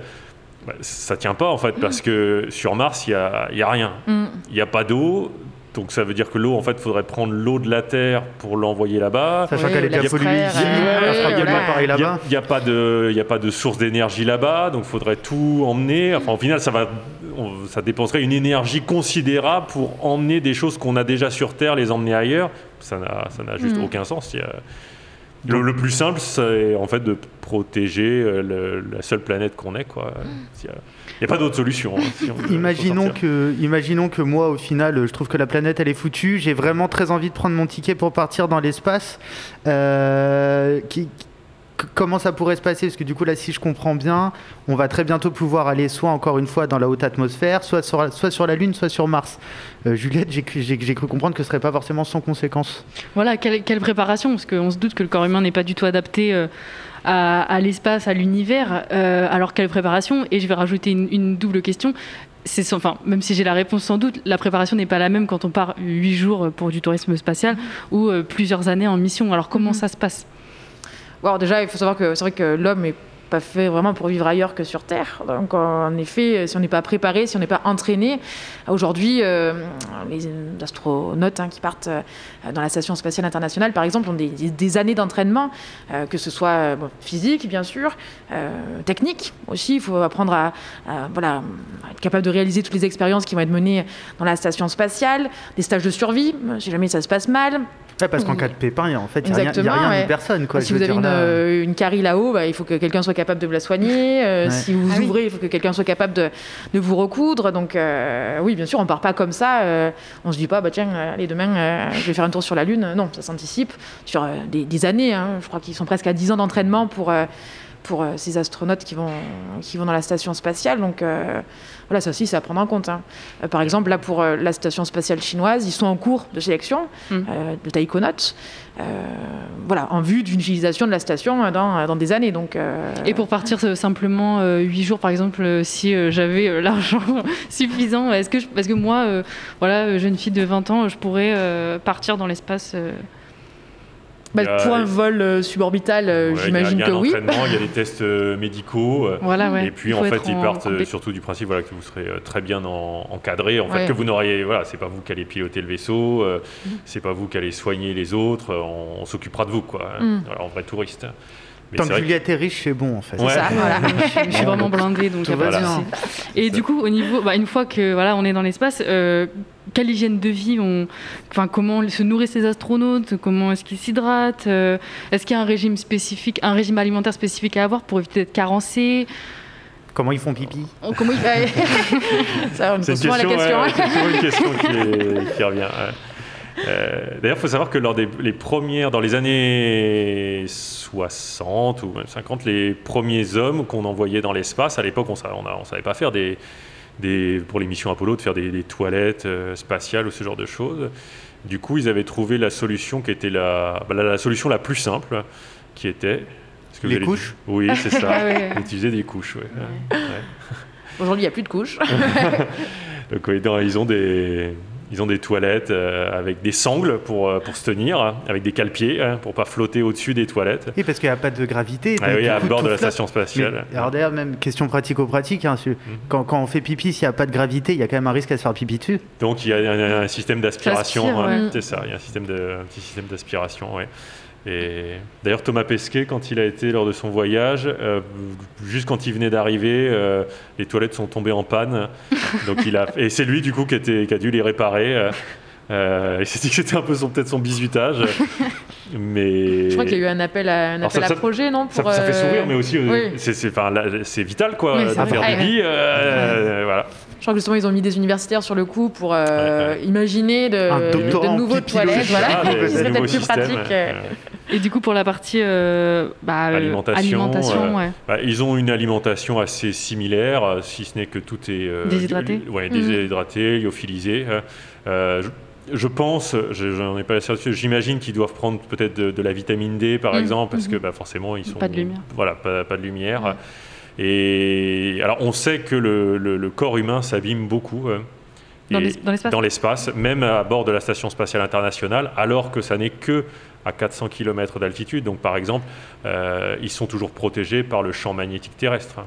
Bah, ça tient pas en fait, parce que sur Mars, il n'y a, y a rien. Mm. Il n'y a pas d'eau. Donc ça veut dire que l'eau, en fait, il faudrait prendre l'eau de la terre pour l'envoyer là-bas. Sachant qu'elle est bien polluée ici, elle fera bien pareil là-bas. Il n'y a, pas de, source d'énergie là-bas, donc il faudrait tout emmener. Enfin, au final, ça va, on- ça dépenserait une énergie considérable pour emmener des choses qu'on a déjà sur Terre, les emmener ailleurs. Ça n'a, juste Mm. aucun sens. Il y a- le, le plus simple, c'est en fait de protéger euh, le- la seule planète qu'on ait. Quoi. Il n'y a, pas d'autre solution. hein, si on veut Imaginons que, imaginons que moi, au final, je trouve que la planète, elle est foutue. J'ai vraiment très envie de prendre mon ticket pour partir dans l'espace. Euh, qui- comment ça pourrait se passer Parce que du coup, là, si je comprends bien, on va très bientôt pouvoir aller soit encore une fois dans la haute atmosphère, soit sur, soit sur la Lune, soit sur Mars. Euh, Juliette, j'ai cru, comprendre que ce serait pas forcément sans conséquence. Voilà, quelle, quelle préparation Parce qu'on se doute que le corps humain n'est pas du tout adapté euh, à, à l'espace, à l'univers. Euh, alors, quelle préparation? Et je vais rajouter une, une double question. C'est sans- enfin, même si j'ai la réponse sans doute, la préparation n'est pas la même quand on part huit jours pour du tourisme spatial ou euh, plusieurs années en mission. Alors, comment ça se passe? Déjà, il faut savoir que c'est vrai que l'homme est pas fait vraiment pour vivre ailleurs que sur Terre. Donc, en effet, si on n'est pas préparé, si on n'est pas entraîné, aujourd'hui, euh, les astronautes hein, qui partent euh, dans la station spatiale internationale, par exemple, ont des, années d'entraînement, euh, que ce soit physique, bien sûr, technique aussi. Il faut apprendre à, être capable de réaliser toutes les expériences qui vont être menées dans la station spatiale, des stages de survie, si jamais ça se passe mal. Ouais, parce qu'en cas de pépin, il y a- en fait, il n'y a, rien- y a rien ouais. ni personne. Quoi, si je vous avez dire, une, là. euh, une carie là-haut, bah, il faut que quelqu'un soit capable de vous la soigner. Euh, Ouais. Si vous Ah oui. ouvrez, il faut que quelqu'un soit capable de, de vous recoudre. Donc euh, oui, bien sûr, on part pas comme ça. euh, on se dit pas, bah tiens, euh, allez demain, euh, je vais faire un tour sur la Lune. Non, ça s'anticipe sur euh, des, des années. hein. Je crois qu'ils sont presque à 10 ans d'entraînement pour euh, pour euh, ces astronautes qui vont, qui vont dans la station spatiale. Donc euh, voilà, ça aussi, c'est à prendre en compte. hein. Euh, par exemple, là, pour la station spatiale chinoise, ils sont en cours de sélection Mm. de taïkonautes. Voilà, en vue d'une utilisation de la station dans, dans des années. Donc, Et pour partir simplement euh, huit jours, par exemple, si j'avais l'argent suffisant, est-ce que, je- parce que moi, voilà, jeune fille de 20 ans, je pourrais partir dans l'espace bah, a- pour un vol euh, suborbital, euh, Ouais, j'imagine il y a que un oui. entraînement, il y a des tests euh, médicaux. euh, Voilà, ouais. Et puis en fait, ils en partent euh, compé- surtout du principe voilà, que vous serez très bien en- encadré. En fait, que vous n'auriez. Voilà, c'est pas vous qui allez piloter le vaisseau, Mm. c'est pas vous qui allez soigner les autres, on, on s'occupera de vous, quoi. Mm. Voilà, en vrai touriste. Mais Tant que Juliette est riche, c'est bon en fait. Ouais. Ça, voilà. je, je suis vraiment blindée, donc y a pas de souci. Et du coup, au niveau, bah, une fois que voilà, on est dans l'espace, euh, quelle hygiène de vie on, enfin, comment se nourrissent les astronautes Comment est-ce qu'ils s'hydratent euh, Est-ce qu'il y a un régime spécifique, un régime alimentaire spécifique à avoir pour éviter d'être carencé Comment ils font pipi? Oh, Comment il Ça, on me C'est pose une souvent la question, question. ouais, c'est toujours une question qui, est- qui revient. ouais. Euh, D'ailleurs, il faut savoir que lors des les premières, dans les années 60 ou même 50, les premiers hommes qu'on envoyait dans l'espace, à l'époque, on ne savait pas faire des, des, pour les missions Apollo, de faire des, des toilettes euh, spatiales ou ce genre de choses. Du coup, ils avaient trouvé la solution qui était la, bah, la, la solution la plus simple, qui était... que Les couches Oui, c'est ça. Ah ouais. Utiliser des couches, ouais. Ouais. Aujourd'hui, il n'y a plus de couches. Donc, oui, non, ils ont des, ils ont des toilettes euh, avec des sangles pour, euh, pour se tenir, avec des cale-pieds hein, pour pas flotter au-dessus des toilettes. Oui, parce qu'il n'y a pas de gravité. Ah oui, à coup, bord de la flotte. station spatiale. Mais, alors d'ailleurs, même question pratico-pratique, hein, sur- quand, quand on fait pipi, s'il n'y a pas de gravité, il y a quand même un risque à se faire pipi dessus. Donc il y a un, un système d'aspiration. Hein, ouais. C'est ça, il y a un, système de, un petit système d'aspiration. ouais. Et d'ailleurs, Thomas Pesquet, quand il a été lors de son voyage, euh, juste quand il venait d'arriver, euh, les toilettes sont tombées en panne. Donc il a, et c'est lui du coup qui, a dû les réparer. euh, euh, il s'est dit que c'était un peu son, peut-être son bisutage. Mais Je crois qu'il y a eu un appel à, un appel ça- à ça- projet, non ça, pour, ça fait euh, sourire, mais aussi euh, oui. c'est, c'est, enfin, là, c'est vital quoi, Oui, de c'est faire vrai. pipi. Ouais. euh, voilà. Je crois que justement, ils ont mis des universitaires sur le coup pour euh, imaginer de, de nouveaux toilettes. Voilà, Ah, qui des serait peut-être plus pratique. Et du coup, pour la partie euh, bah, euh, alimentation. alimentation, euh, ouais. bah, ils ont une alimentation assez similaire, euh, si ce n'est que tout est Déshydraté ouais, Mhm. déshydraté, lyophilisé. euh, je, je pense, je- j'en ai pas la certitude, j'imagine qu'ils doivent prendre peut-être de, de la vitamine D par Mhm, exemple, parce que mhm. bah, forcément ils sont Pas de lumière. Voilà, pas, pas de lumière. Et alors on sait que le, le- le corps humain s'abîme beaucoup. euh, l'espace? dans l'espace, même à bord de la Station spatiale internationale, alors que ça n'est que à 400 km d'altitude. Donc par exemple, euh, ils sont toujours protégés par le champ magnétique terrestre. hein.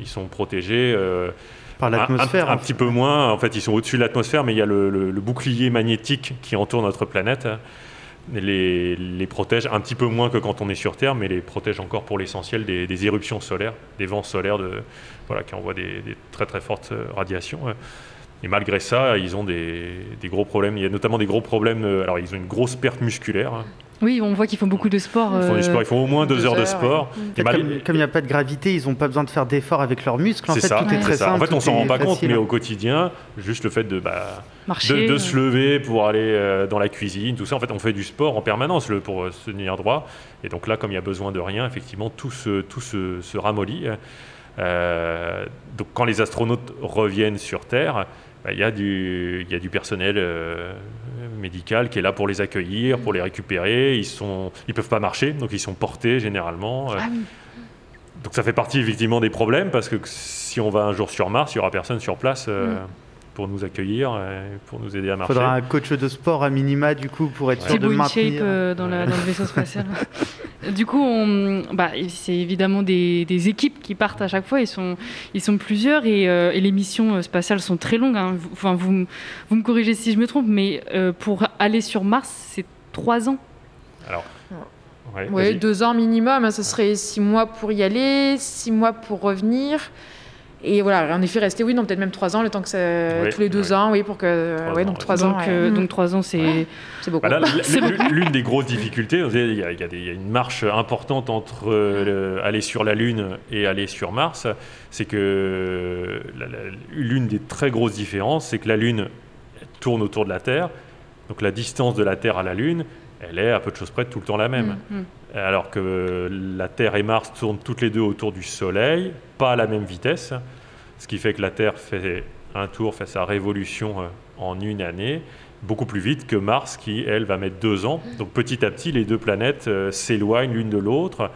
Ils sont protégés. euh, Par l'atmosphère. Un, un, un, petit peu moins. En fait, ils sont au-dessus de l'atmosphère, mais il y a le, le, le, bouclier magnétique qui entoure notre planète. Les, les, protège un petit peu moins que quand on est sur Terre, mais les protège encore pour l'essentiel des, des, éruptions solaires, des vents solaires de, voilà, qui envoient des, des très très fortes radiations. Et malgré ça, ils ont des, des, gros problèmes. Il y a notamment des gros problèmes. Alors, ils ont une grosse perte musculaire. Oui, on voit qu'ils font beaucoup de sport. Ils font, du sport. Ils font au moins deux, deux heures, heures, de sport. Ouais. Mal... Comme il n'y a pas de gravité, ils n'ont pas besoin de faire d'efforts avec leurs muscles. En fait, ça, tout est très simple. En fait, on s'en rend pas facile. compte, mais au quotidien, juste le fait de, bah, Marcher, de, de se lever pour aller euh, dans la cuisine, tout ça, en fait, on fait du sport en permanence le, pour se tenir droit. Et donc là, comme il n'y a besoin de rien, effectivement, tout se, tout se, se ramollit. Euh, donc quand les astronautes reviennent sur Terre, bah, il y, a du, y a du personnel euh, médical qui est là pour les accueillir, pour les récupérer. Ils ne ils peuvent pas marcher, donc ils sont portés généralement. Ah oui. Donc ça fait partie effectivement des problèmes parce que si on va un jour sur Mars, il n'y aura personne sur place. Euh, mm. Pour nous accueillir, pour nous aider à marcher. Il faudra un coach de sport à minima du coup pour être ouais. sûr de maintenir. shape euh, dans, la, dans, le vaisseau spatial. du coup, bah, c'est évidemment des, des, équipes qui partent à chaque fois. Ils sont, ils sont plusieurs et, euh, et les missions spatiales sont très longues. Hein. Vous, enfin, vous, vous, me corrigez si je me trompe, mais euh, pour aller sur Mars, c'est trois ans. Alors. Ouais, ouais deux ans minimum, ce serait six mois pour y aller, six mois pour revenir. Et voilà, en effet, rester, oui, non, peut-être même trois ans, le temps que ça, oui, tous les deux oui. ans, oui, pour que, trois ouais, ans, donc trois donc, ans, euh, donc trois ans, c'est ouais. beaucoup. Bah L'une des grosses difficultés, il y, a, il, y a des, il y, a, une marche importante entre euh, aller sur la Lune et aller sur Mars. C'est que l'une des très grosses différences, c'est que la Lune tourne autour de la Terre. Donc la distance de la Terre à la Lune, elle est à peu de choses près tout le temps la même. Mm, mm. Alors que la Terre et Mars tournent toutes les deux autour du Soleil, pas à la même vitesse, ce qui fait que la Terre fait un tour, fait sa révolution en une année, beaucoup plus vite que Mars qui, elle, va mettre deux ans. Donc petit à petit, les deux planètes euh, s'éloignent l'une de l'autre.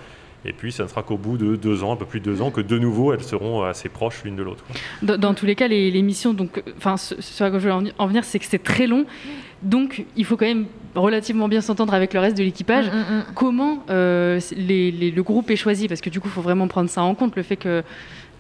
Et puis, ça ne sera qu'au bout de deux ans, un peu plus de deux ans, que de nouveau, elles seront assez proches l'une de l'autre. Dans, dans, tous les cas, les, les missions, donc, enfin, ce, ce à quoi je veux en venir, c'est que c'est très long. Donc, il faut quand même relativement bien s'entendre avec le reste de l'équipage. Mm, mm, mm. Comment euh, les, les, le groupe est choisi? Parce que du coup, il faut vraiment prendre ça en compte, le fait que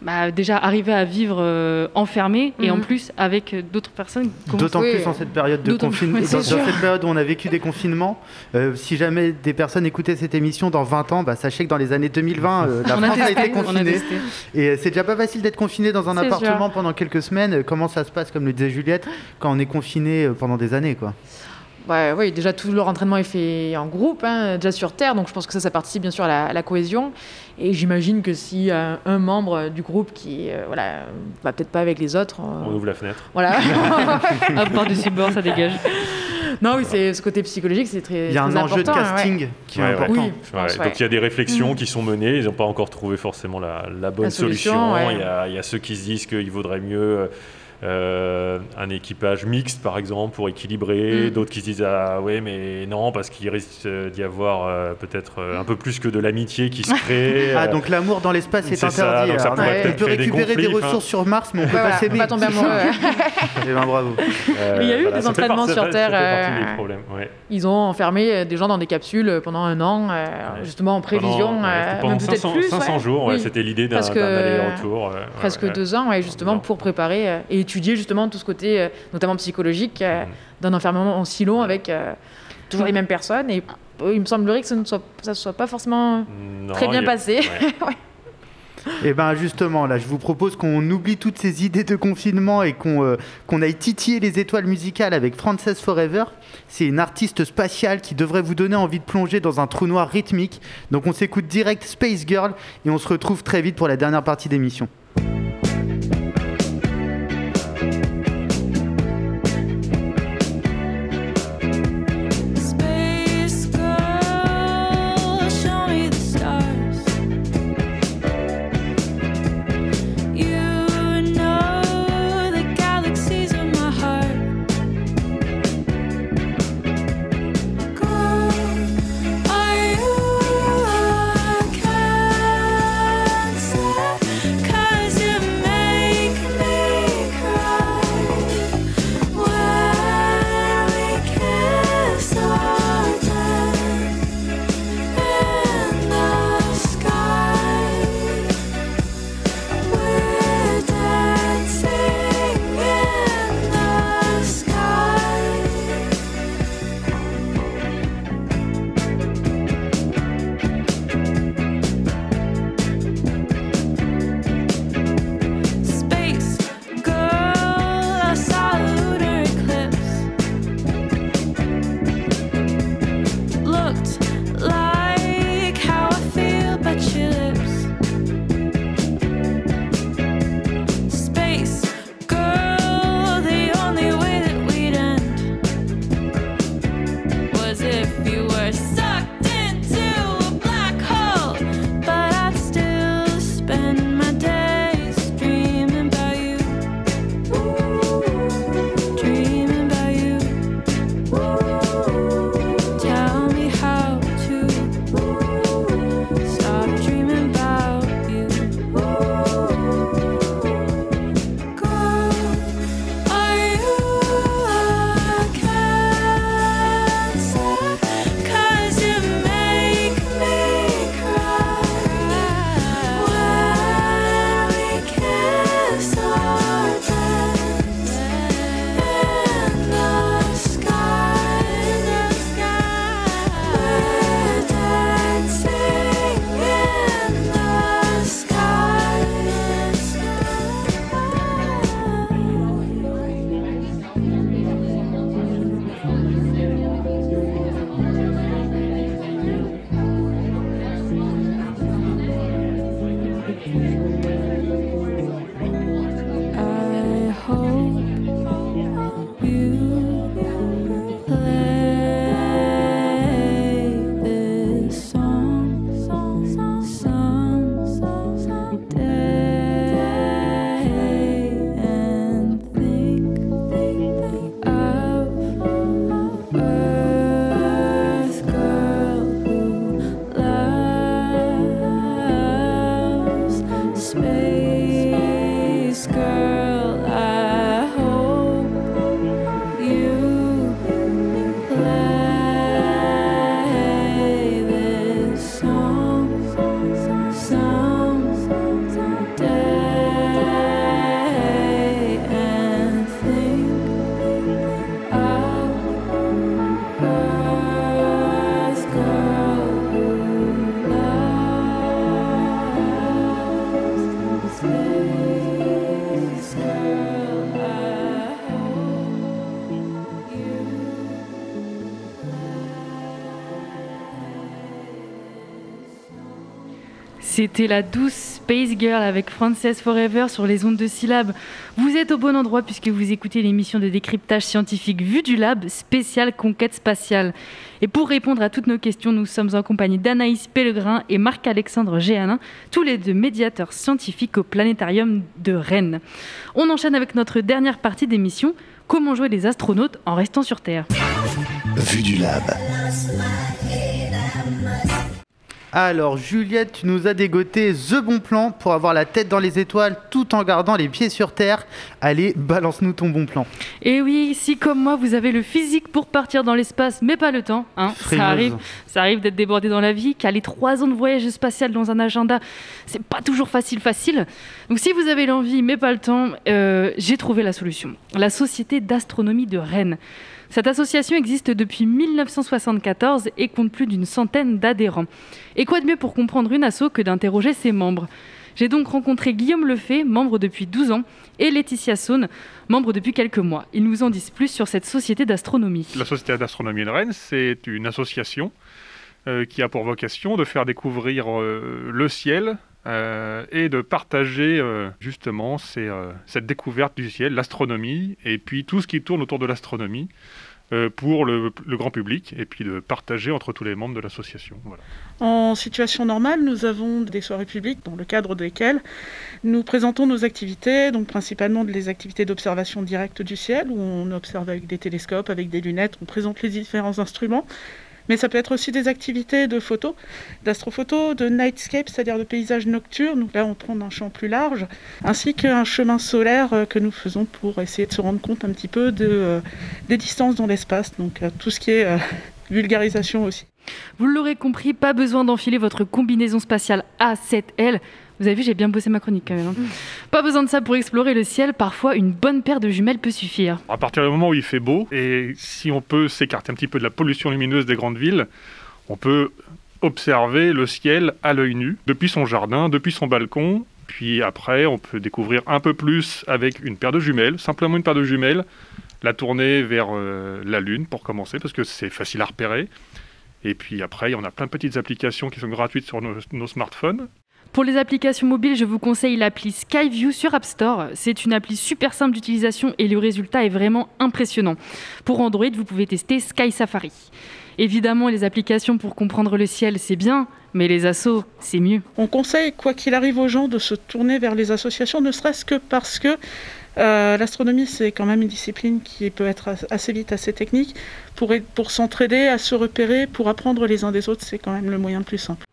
bah, déjà arriver à vivre euh, enfermé et en plus avec d'autres personnes. D'autant oui, plus en cette période de confinement, dans, dans cette période où on a vécu des confinements. Euh, si jamais des personnes écoutaient cette émission dans 20 ans, bah, sachez que dans les années 2020, euh, la on France a, a, été confinée. A et c'est déjà pas facile d'être confiné dans un appartement sûr. pendant quelques semaines. Comment ça se passe, comme le disait Juliette, quand on est confiné pendant des années quoi? Ouais, oui, déjà tout leur entraînement est fait en groupe, hein, déjà sur Terre, donc je pense que ça, ça participe bien sûr à la, à la cohésion. Et j'imagine que si y a un membre du groupe qui, euh, voilà, va peut-être pas avec les autres, euh... on ouvre la fenêtre. Voilà. Hop, par-dessus bord, ça dégage. Non, oui, c'est ce côté psychologique, c'est très. Il y a un enjeu de casting ouais. qui est ouais, important. Oui, pense, donc il y a des réflexions mmh. qui sont menées, ils n'ont pas encore trouvé forcément la, la bonne la solution. solution il, y a, il, y a, ceux qui se disent qu'il vaudrait mieux. Euh, un équipage mixte par exemple pour équilibrer, mmh. d'autres qui se disent ah ouais mais non parce qu'il risque d'y avoir euh, peut-être euh, un peu plus que de l'amitié qui se crée. ah donc l'amour dans l'espace est, est, interdit. Ça, ça ouais. On peut récupérer des, des ressources sur Mars mais on peut voilà, pas s'aimer. Pas tomber amoureux. Eh ben, bravo. il y a eu voilà, des entraînements part, sur Terre. Ouais. Ils ont enfermé des gens dans des capsules pendant un an, justement en prévision, pendant, même peut-être plus. 500 jours, c'était l'idée d'un aller-retour. Presque deux ans, justement pour préparer et étudier justement tout ce côté euh, notamment psychologique euh, Mm. d'un enfermement en silo avec euh, toujours les mêmes personnes et il me semblerait que ça ne soit, ça soit pas forcément non, très bien a... passé. Ouais. Et bien justement, là, je vous propose qu'on oublie toutes ces idées de confinement et qu'on euh, qu aille titiller les étoiles musicales avec Frances Forever. C'est une artiste spatiale qui devrait vous donner envie de plonger dans un trou noir rythmique. Donc on s'écoute direct Space Girl et on se retrouve très vite pour la dernière partie d'émission. space. C'était la douce Space Girl avec Frances Forever sur les ondes de syllabes. Vous êtes au bon endroit puisque vous écoutez l'émission de décryptage scientifique Vue du Lab, spéciale conquête spatiale. Et pour répondre à toutes nos questions, nous sommes en compagnie d'Anaïs Pellegrin et Marc-Alexandre Géanin, tous les deux médiateurs scientifiques au planétarium de Rennes. On enchaîne avec notre dernière partie d'émission, comment jouer les astronautes en restant sur Terre. Vue du Lab. Alors Juliette, tu nous as dégoté The Bon Plan pour avoir la tête dans les étoiles tout en gardant les pieds sur terre. Allez, balance-nous ton bon plan. Et oui, si comme moi vous avez le physique pour partir dans l'espace mais pas le temps, hein, ça arrive, ça arrive d'être débordé dans la vie, caler trois ans de voyage spatial dans un agenda, c'est pas toujours facile facile. Donc si vous avez l'envie mais pas le temps, euh, j'ai trouvé la solution. La Société d'astronomie de Rennes. Cette association existe depuis 1974 et compte plus d'une centaine d'adhérents. Et quoi de mieux pour comprendre une asso que d'interroger ses membres? J'ai donc rencontré Guillaume Lefay, membre depuis 12 ans, et Laetitia Saune, membre depuis quelques mois. Ils nous en disent plus sur cette société d'astronomie. La Société d'astronomie de Rennes, c'est une association euh, qui a pour vocation de faire découvrir euh, le ciel euh, et de partager euh, justement euh, cette découverte du ciel, l'astronomie, et puis tout ce qui tourne autour de l'astronomie pour le, le grand public, et puis de partager entre tous les membres de l'association. Voilà. En situation normale, nous avons des soirées publiques dans le cadre desquelles nous présentons nos activités, donc principalement les activités d'observation directe du ciel, où on observe avec des télescopes, avec des lunettes, on présente les différents instruments. Mais ça peut être aussi des activités de photo, d'astrophoto, de nightscape, c'est-à-dire de paysages nocturnes, où là on prend un champ plus large, ainsi qu'un chemin solaire euh, que nous faisons pour essayer de se rendre compte un petit peu de, euh, des distances dans l'espace, donc euh, tout ce qui est vulgarisation aussi. Vous l'aurez compris, pas besoin d'enfiler votre combinaison spatiale A7L. Vous avez vu, j'ai bien bossé ma chronique quand même. hein. Pas besoin de ça pour explorer le ciel. Parfois, une bonne paire de jumelles peut suffire. À partir du moment où il fait beau, et si on peut s'écarter un petit peu de la pollution lumineuse des grandes villes, on peut observer le ciel à l'œil nu, depuis son jardin, depuis son balcon. Puis après, on peut découvrir un peu plus avec une paire de jumelles, simplement une paire de jumelles, la tourner vers euh, la Lune pour commencer, parce que c'est facile à repérer. Et puis après, on a plein de petites applications qui sont gratuites sur nos, nos smartphones. Pour les applications mobiles, je vous conseille l'appli Skyview sur App Store. C'est une appli super simple d'utilisation et le résultat est vraiment impressionnant. Pour Android, vous pouvez tester Sky Safari. Évidemment, les applications pour comprendre le ciel, c'est bien, mais les assos, c'est mieux. On conseille, quoi qu'il arrive aux gens, de se tourner vers les associations, ne serait-ce que parce que l'astronomie, c'est quand même une discipline qui peut être as- assez vite, assez technique. Pour, s'entraider, à se repérer, pour apprendre les uns des autres, c'est quand même le moyen le plus simple.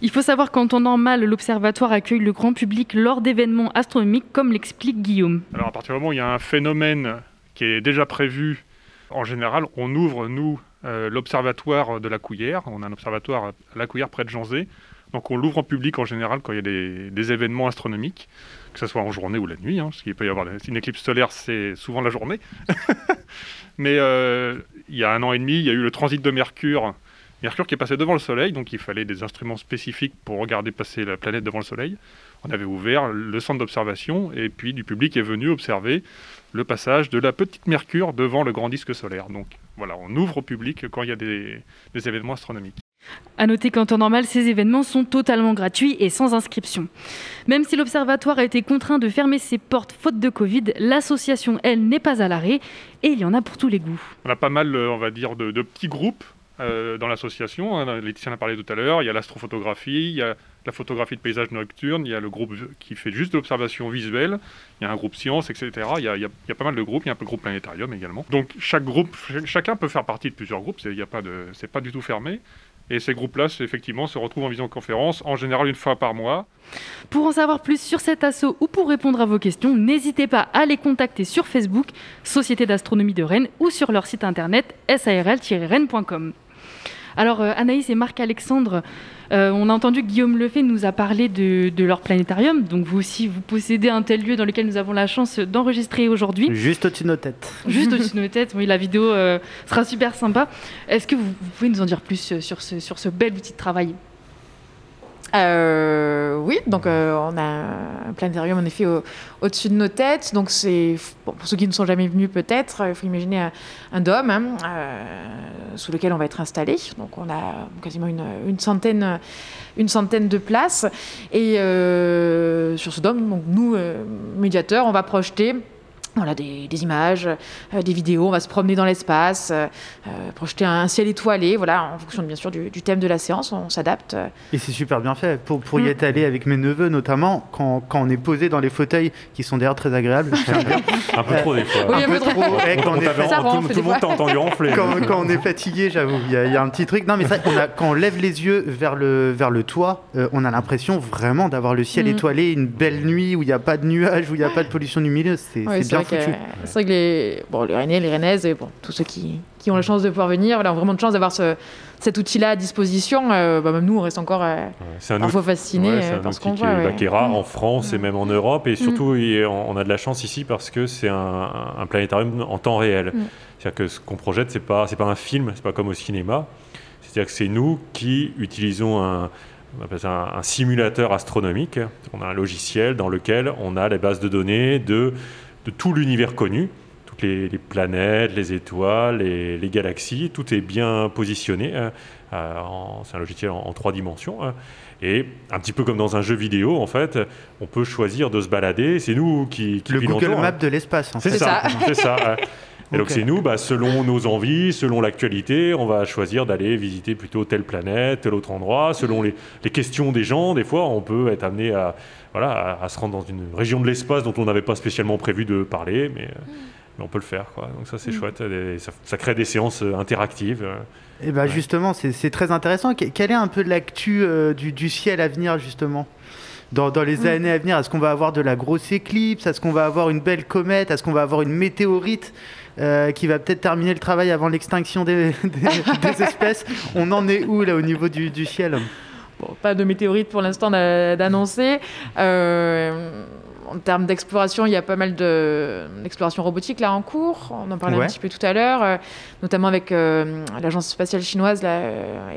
Il faut savoir qu'en temps normal, l'observatoire accueille le grand public lors d'événements astronomiques, comme l'explique Guillaume. Alors à partir du moment où il y a un phénomène qui est déjà prévu, en général, on ouvre, nous, euh, l'observatoire de la Couillère. On a un observatoire à la Couillère près de Janzé. Donc on l'ouvre en public en général quand il y a des, des événements astronomiques, que ce soit en journée ou la nuit, hein, parce qu'il peut y avoir une éclipse solaire, c'est souvent la journée. Mais euh, il y a un an et demi, il y a eu le transit de Mercure. Mercure qui est passé devant le Soleil, donc il fallait des instruments spécifiques pour regarder passer la planète devant le Soleil. On avait ouvert le centre d'observation et puis du public est venu observer le passage de la petite Mercure devant le grand disque solaire. Donc voilà, on ouvre au public quand il y a des, des événements astronomiques. À noter qu'en temps normal, ces événements sont totalement gratuits et sans inscription. Même si l'observatoire a été contraint de fermer ses portes faute de Covid, l'association, elle, n'est pas à l'arrêt et il y en a pour tous les goûts. On a pas mal, euh, on va dire, de, petits groupes euh, dans l'association. hein. Laetitia en a parlé tout à l'heure. Il y a l'astrophotographie, il y a la photographie de paysages nocturnes, il y a le groupe qui fait juste de l'observation visuelle, il y a un groupe science, etc. Il y a, pas mal de groupes, il y a un peu le groupe planétarium également. Donc chaque groupe, ch- chacun peut faire partie de plusieurs groupes, c'est pas pas du tout fermé. Et ces groupes-là, effectivement, se retrouvent en visioconférence, en général une fois par mois. Pour en savoir plus sur cet assaut ou pour répondre à vos questions, n'hésitez pas à les contacter sur Facebook, Société d'astronomie de Rennes, ou sur leur site internet sarl-rennes.com. Alors euh, Anaïs et Marc-Alexandre, euh, on a entendu que Guillaume Lefay nous a parlé de, de leur planétarium, donc vous aussi vous possédez un tel lieu dans lequel nous avons la chance d'enregistrer aujourd'hui. Juste au-dessus de nos têtes. Juste au-dessus de nos têtes, oui, la vidéo euh, sera super sympa. Est-ce que vous, vous pouvez nous en dire plus sur ce, sur ce bel outil de travail? Euh, oui, donc euh, on a un planétarium en effet au- au-dessus de nos têtes. Donc c'est pour ceux qui ne sont jamais venus peut-être, il faut imaginer un, un dôme hein, euh, sous lequel on va être installé. Donc on a quasiment une, une centaine, une centaine de places. Et euh, sur ce dôme, donc nous euh, médiateurs, on va projeter. Voilà, des, des images, euh, des vidéos, on va se promener dans l'espace, euh, euh, projeter un ciel étoilé, voilà, en fonction bien sûr du, du thème de la séance, on s'adapte. Et c'est super bien fait. Pour, pour y Mm. être allé avec mes neveux, notamment, quand, quand on est posé dans les fauteuils, qui sont d'ailleurs très agréables. Un peu trop des fois. Oui, un peu trop. ouais, quand on On est Ça tout- le monde t'a entendu ronfler. quand, quand on est fatigué, j'avoue, il y, a- il y a un petit truc. Non, mais ça, on a, quand on lève les yeux vers le, vers le toit, euh, on a l'impression vraiment d'avoir le ciel Mm. étoilé, une belle nuit où il n'y a pas de nuages, où il n'y a pas de pollution lumineuse. C'est Ouais, c'est bien vrai que- foutu. C'est vrai que les, bon, les Rennais, les Rennaises et bon, tous ceux qui, qui ont la chance de pouvoir venir, voilà, ont vraiment de chance d'avoir ce, cet outil-là à disposition. Euh, bah, même nous, on reste encore euh, C'est un parfois outil- fascinés ouais, c'est euh, un par ce outil qui, voit. est, bah, qui est rare Mm. en France et même en Europe. Et surtout, il- on on a de la chance ici parce que c'est un, un planétarium en temps réel. Mm. C'est-à-dire que ce qu'on projette, c'est pas, c'est pas un film, c'est pas comme au cinéma. C'est-à-dire que c'est nous qui utilisons un, on appelle ça un, un simulateur astronomique. On a un logiciel dans lequel on a les bases de données de, de tout l'univers connu. Toutes les, les planètes, les étoiles, les, les galaxies, tout est bien positionné. euh, euh, c'est un logiciel en, en trois dimensions. euh, et un petit peu comme dans un jeu vidéo, en fait, on peut choisir de se balader. C'est nous qui, qui Le Google hein. Map de l'espace. en C'est fait. ça, c'est ça. Et donc c'est nous, bah, selon nos envies, selon l'actualité, on va choisir d'aller visiter plutôt telle planète, tel autre endroit, selon les, les questions des gens. Des fois, on peut être amené à, voilà, à, à se rendre dans une région de l'espace dont on n'avait pas spécialement prévu de parler, mais, euh, mais on peut le faire. Quoi. Donc ça, c'est Mm. chouette. Et ça, ça crée des séances euh, interactives. euh. Et bah justement, c'est très intéressant. Que- Quelle est un peu l'actu euh, du, du ciel à venir, justement? Dans, dans les Mm. années à venir, est-ce qu'on va avoir de la grosse éclipse? Est-ce qu'on va avoir une belle comète? Est-ce qu'on va avoir une météorite euh, qui va peut-être terminer le travail avant l'extinction des, des- des espèces? On en est où là au niveau du, du ciel? Bon, pas de météorite pour l'instant d'a- d'annoncer. Euh, en termes d'exploration, il y a pas mal de- d'exploration robotique là en cours. On en parlait Ouais. un petit peu tout à l'heure, euh, notamment avec euh, l'agence spatiale chinoise là,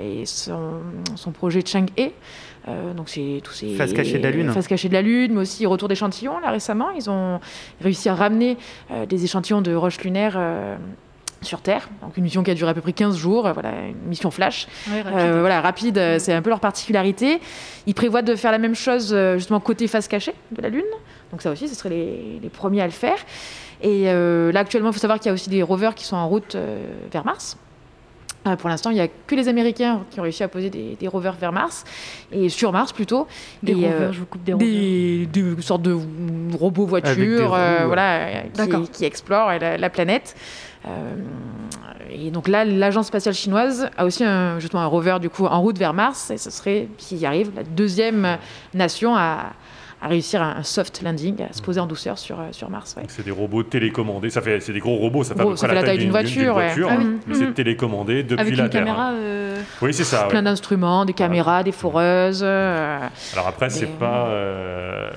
et son, son projet Chang'e. Euh, donc c'est tous ces Face cachée de la Lune. face cachée de la lune, mais aussi retour d'échantillons là récemment. Ils ont réussi à ramener euh, des échantillons de roches lunaires. euh, sur Terre, donc une mission qui a duré à peu près 15 jours, euh, voilà, une mission flash. Ouais, rapide. Euh, voilà, rapide, euh, c'est un peu leur particularité. Ils prévoient de faire la même chose justement côté face cachée de la Lune. Donc ça aussi, ce seraient les, les premiers à le faire. Et euh, là, actuellement, il faut savoir qu'il y a aussi des rovers qui sont en route euh, vers Mars. Pour l'instant, il n'y a que les Américains qui ont réussi à poser des, des rovers vers Mars, et sur Mars plutôt. Des Et, rovers, je vous coupe des des, des sortes de robots voitures euh, voilà, qui, qui explorent la, la planète. Euh, et donc là, l'agence spatiale chinoise a aussi un, justement un rover du coup en route vers Mars, et ce serait, s'il y arrive, la deuxième nation à, à réussir un, soft landing, à se poser en douceur sur, euh, sur Mars. ouais. C'est des robots télécommandés. Ça fait, c'est des gros robots. Ça fait Gros, à peu ça près fait la taille d'une voiture, ouais. voiture, Ah oui. hein. Mais c'est Mhm. télécommandé depuis Avec la une Terre. caméra. euh, Oui, c'est ça. Plein ouais. d'instruments, des caméras, des foreuses. euh, Alors après, c'est Et- pas euh,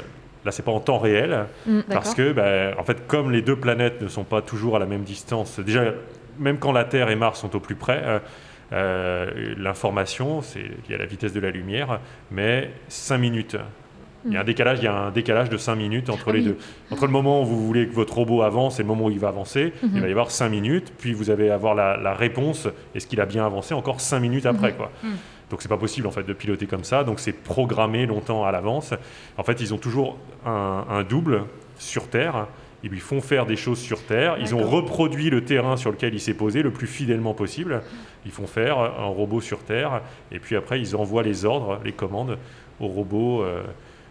là, c'est pas en temps réel Mm, parce que, ben, en fait, comme les deux planètes ne sont pas toujours à la même distance, déjà, même quand la Terre et Mars sont au plus près, euh, euh, l'information, c'est y a la vitesse de la lumière, mais 5 minutes. Il y a un décalage, il y a un décalage de 5 minutes entre Ah les deux. Entre le moment où vous voulez que votre robot avance et le moment où il va avancer, il va y avoir 5 minutes, puis vous allez avoir la, la réponse, est-ce qu'il a bien avancé, encore 5 minutes après. Mhm. Quoi. Mhm. Donc c'est pas possible en fait de piloter comme ça, donc c'est programmé longtemps à l'avance. En fait, ils ont toujours un, un double sur Terre. Ils lui font faire des choses sur Terre. Ils ont reproduit le terrain sur lequel il s'est posé le plus fidèlement possible. Ils font faire un robot sur Terre et puis après ils envoient les ordres, les commandes au robot, euh,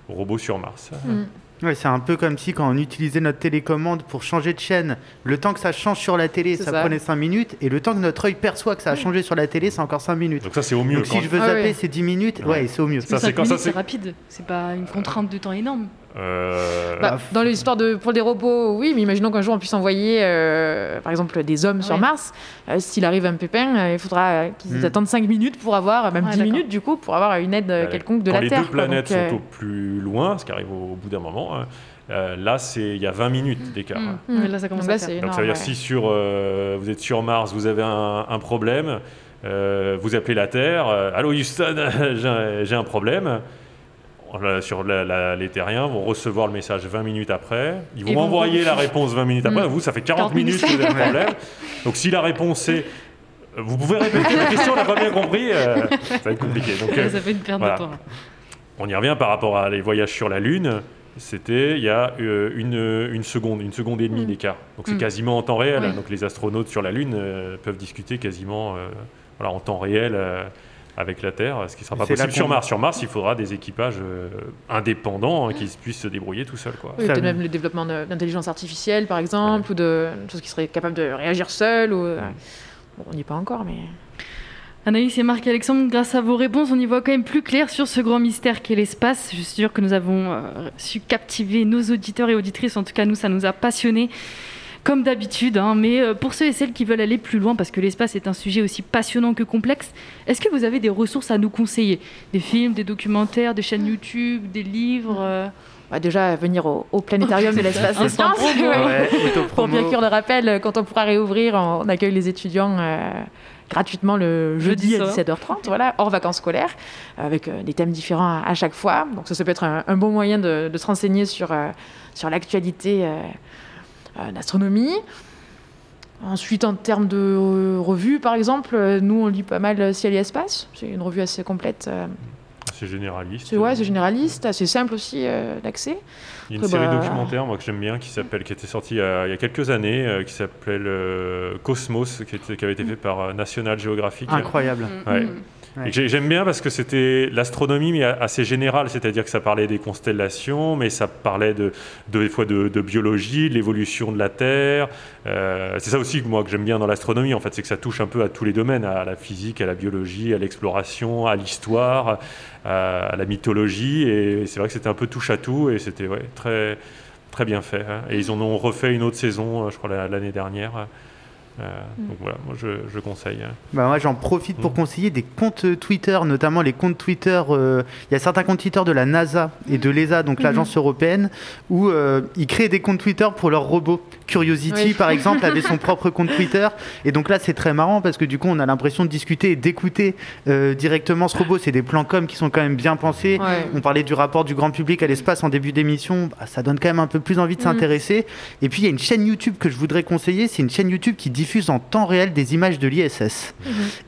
au robot sur Mars. Mm. Ouais, c'est un peu comme si quand on utilisait notre télécommande pour changer de chaîne, le temps que ça change sur la télé, ça, ça. prenait 5 minutes, et le temps que notre œil perçoit que ça a changé sur la télé, c'est encore 5 minutes. Donc ça c'est au mieux. Donc si je veux Ah zapper, ouais. c'est 10 minutes, Ouais. ouais, c'est au mieux. Ça, Ça, c'est quand ça, minutes, c'est c'est- rapide. C'est pas une contrainte de temps énorme. Euh, Bah, dans l'histoire de pour des robots, oui, mais imaginons qu'un jour on puisse envoyer, euh, par exemple, des hommes sur. Mars. Euh, S'il arrive un pépin, euh, il faudra qu'ils Mm. attendent 5 minutes pour avoir, même Ouais, 10 d'accord. minutes du coup, pour avoir une aide quelconque de quand la les Terre. deux quoi. planètes Donc, euh, sont au plus loin, ce qui arrive au, au bout d'un moment, hein, euh, là c'est il y a 20 minutes d'écart. hein. Mm. Ouais, là, ça commence Donc là, à faire. Donc énorme, ça veut dire ouais. si sur, euh, vous êtes sur Mars, vous avez un, un problème, Euh, vous appelez la Terre, euh, allô Houston, j'ai un- j'ai un problème. Sur la- la- les terriens vont recevoir le message 20 minutes après. Ils vont vont envoyer la réponse 20 minutes après. Mm. Vous, ça fait 40, 40 minutes que vous avez un problème. Donc si la réponse est euh, vous pouvez répéter la question, on n'a pas bien compris, euh, ça va être compliqué. Donc, euh, Ça fait une perte voilà. de temps. On y revient par rapport à les voyages sur la Lune. C'était il y a euh, une, une seconde, une seconde et demie d'écart. Donc c'est Mm. quasiment en temps réel. Oui. Donc les astronautes sur la Lune peuvent discuter quasiment voilà, en temps réel avec la Terre, ce qui ne sera pas possible sur Mars. Sur Mars, il faudra des équipages euh, indépendants hein, qui puissent se débrouiller tout seuls. Quoi. Oui, peut-être même le développement d'intelligence artificielle, par exemple, ou de choses qui seraient capables de réagir seules. Ou... euh, Bon, on n'y est pas encore, mais. Anaïs et Marc-Alexandre, grâce à vos réponses, on y voit quand même plus clair sur ce grand mystère qu'est l'espace. Je suis sûre que nous avons euh, su captiver nos auditeurs et auditrices. En tout cas, nous, ça nous a passionnés, comme d'habitude. hein. Mais euh, pour ceux et celles qui veulent aller plus loin, parce que l'espace est un sujet aussi passionnant que complexe, est-ce que vous avez des ressources à nous conseiller? Des films, des documentaires, des chaînes YouTube, des livres euh? Bah, déjà, venir au, au planétarium de l'espace des sciences. Ouais. Pour bien sûr le rappel, quand on pourra réouvrir, on accueille les étudiants euh, gratuitement le jeudi, Jeudi à soir. 17h30, voilà, hors vacances scolaires, avec euh, des thèmes différents à, à chaque fois. Donc ça, ça peut être un, un bon moyen de, de se renseigner sur, euh, sur l'actualité d'astronomie. Ensuite, en termes de euh, revues, par exemple, euh, nous, on lit pas mal Ciel et Espace. C'est une revue assez complète. euh, C'est généraliste. c'est ouais, c'est généraliste, assez simple aussi euh, d'accès. Il y a une Après, série bah, documentaire moi, que j'aime bien qui s'appelle qui était sortie il y a, il y a quelques années euh, qui s'appelait Cosmos qui, était- qui avait été fait par euh, National Geographic. Incroyable. Ouais. Mhm. Et J'aime bien parce que c'était l'astronomie, mais assez générale, c'est-à-dire que ça parlait des constellations, mais ça parlait de, de- des fois de, biologie, de l'évolution de la Terre. Euh, c'est ça aussi que moi que j'aime bien dans l'astronomie, en fait, c'est que ça touche un peu à tous les domaines, à la physique, à la biologie, à l'exploration, à l'histoire, à, la mythologie. Et c'est vrai que c'était un peu touche à tout, et c'était très très bien fait. hein. Et ils en ont refait une autre saison, euh, je crois la- l'année dernière. Euh, Donc voilà, moi je, je conseille. hein. Bah moi j'en profite Mm. pour conseiller des comptes Twitter, notamment les comptes Twitter. euh, Il y a certains comptes Twitter de la NASA et de l'ESA, donc l'agence européenne, où euh, ils créent des comptes Twitter pour leurs robots. Curiosity, Oui. par exemple, avait son propre compte Twitter. Et donc là, c'est très marrant parce que du coup, on a l'impression de discuter et d'écouter euh, directement ce robot. C'est des plans com qui sont quand même bien pensés. Ouais. On parlait du rapport du grand public à l'espace en début d'émission. Bah, ça donne quand même un peu plus envie de Mhm. s'intéresser. Et puis, il y a une chaîne YouTube que je voudrais conseiller. C'est une chaîne YouTube qui diffuse en temps réel des images de l'ISS.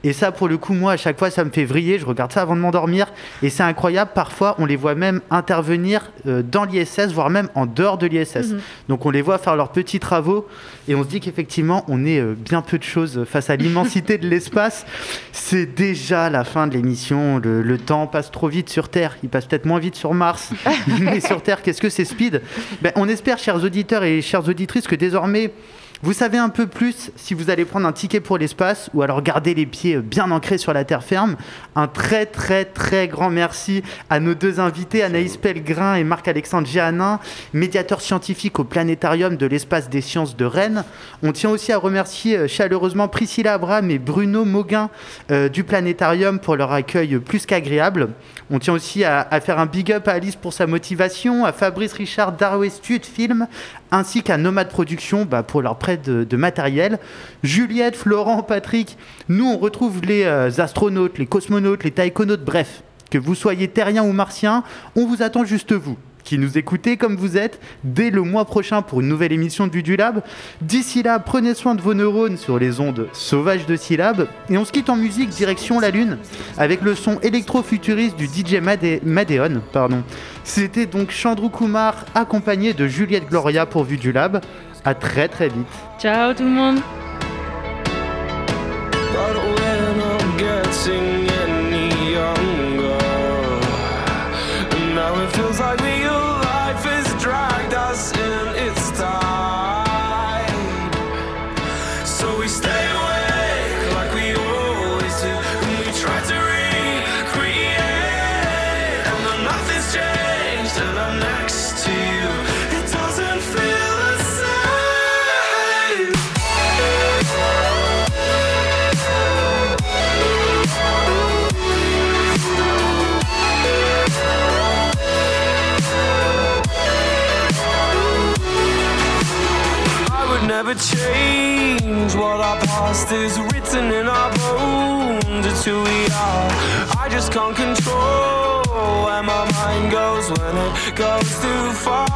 Et ça, pour le coup, moi, à chaque fois, ça me fait vriller. Je regarde ça avant de m'endormir. Et c'est incroyable. Parfois, on les voit même intervenir euh, dans l'ISS, voire même en dehors de l'ISS. Mhm. Donc, on les voit faire leurs petits travaux. Et on se dit qu'effectivement, on est euh, bien peu de choses face à l'immensité de l'espace. C'est déjà la fin de l'émission. Le, le temps passe trop vite sur Terre. Il passe peut-être moins vite sur Mars. Mais sur Terre, qu'est-ce que c'est speed? Ben, On espère, chers auditeurs et chères auditrices, que désormais, vous savez un peu plus si vous allez prendre un ticket pour l'espace ou alors garder les pieds bien ancrés sur la terre ferme. Un très très très grand merci à nos deux invités, Anaïs Pellegrin et Marc-Alexandre Géanin, médiateurs scientifiques au Planétarium de l'espace des sciences de Rennes. On tient aussi à remercier euh, chaleureusement Priscilla Abraham et Bruno Mauguin euh, du Planétarium pour leur accueil plus qu'agréable. On tient aussi à, faire un big up à Alice pour sa motivation, à Fabrice Richard d'Arwestu de Film, ainsi qu'à Nomad Productions bah, pour leur prêt de, matériel. Juliette, Florent, Patrick, nous on retrouve les euh, astronautes, les cosmonautes, les taïkonautes, bref, que vous soyez terriens ou martiens, on vous attend juste vous qui nous écoutez comme vous êtes dès le mois prochain pour une nouvelle émission de du Lab. D'ici là, prenez soin de vos neurones sur les ondes sauvages de Syllab et on se quitte en musique direction la Lune avec le son électro-futuriste du DJ Made- Madeon. Pardon. C'était donc Chandru Kumar accompagné de Juliette Gloria pour Vue du Lab. À très très vite. Ciao tout le monde past is written in our bones. It's who we are. I just can't control where my mind goes when it goes too far.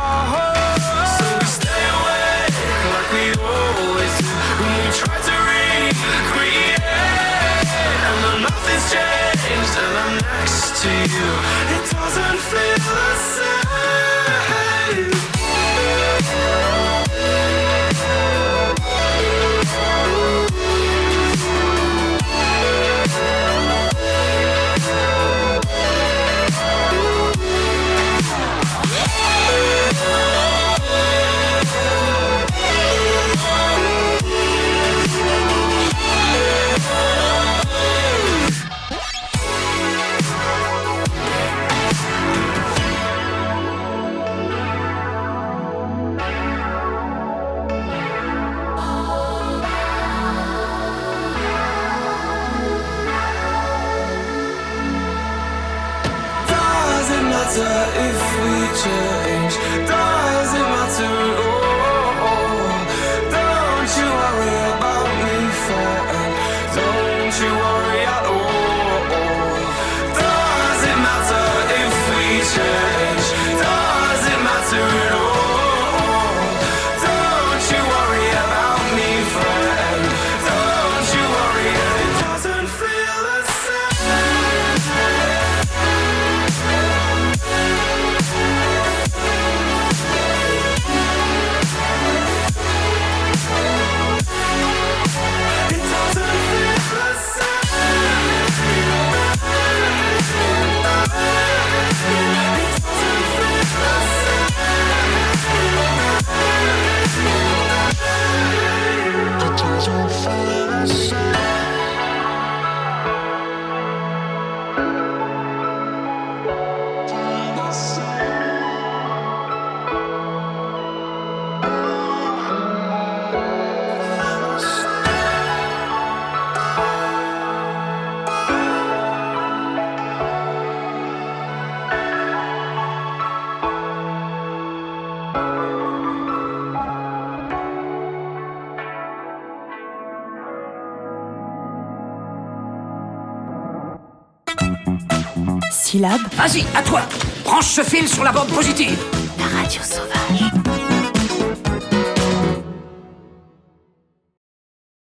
So we stay awake like we always do. And we try to recreate. And then nothing's changed, and I'm next to you. It doesn't feel the same. Syllabe. Vas-y, à toi Branche ce fil sur la bande positive La radio sauvage.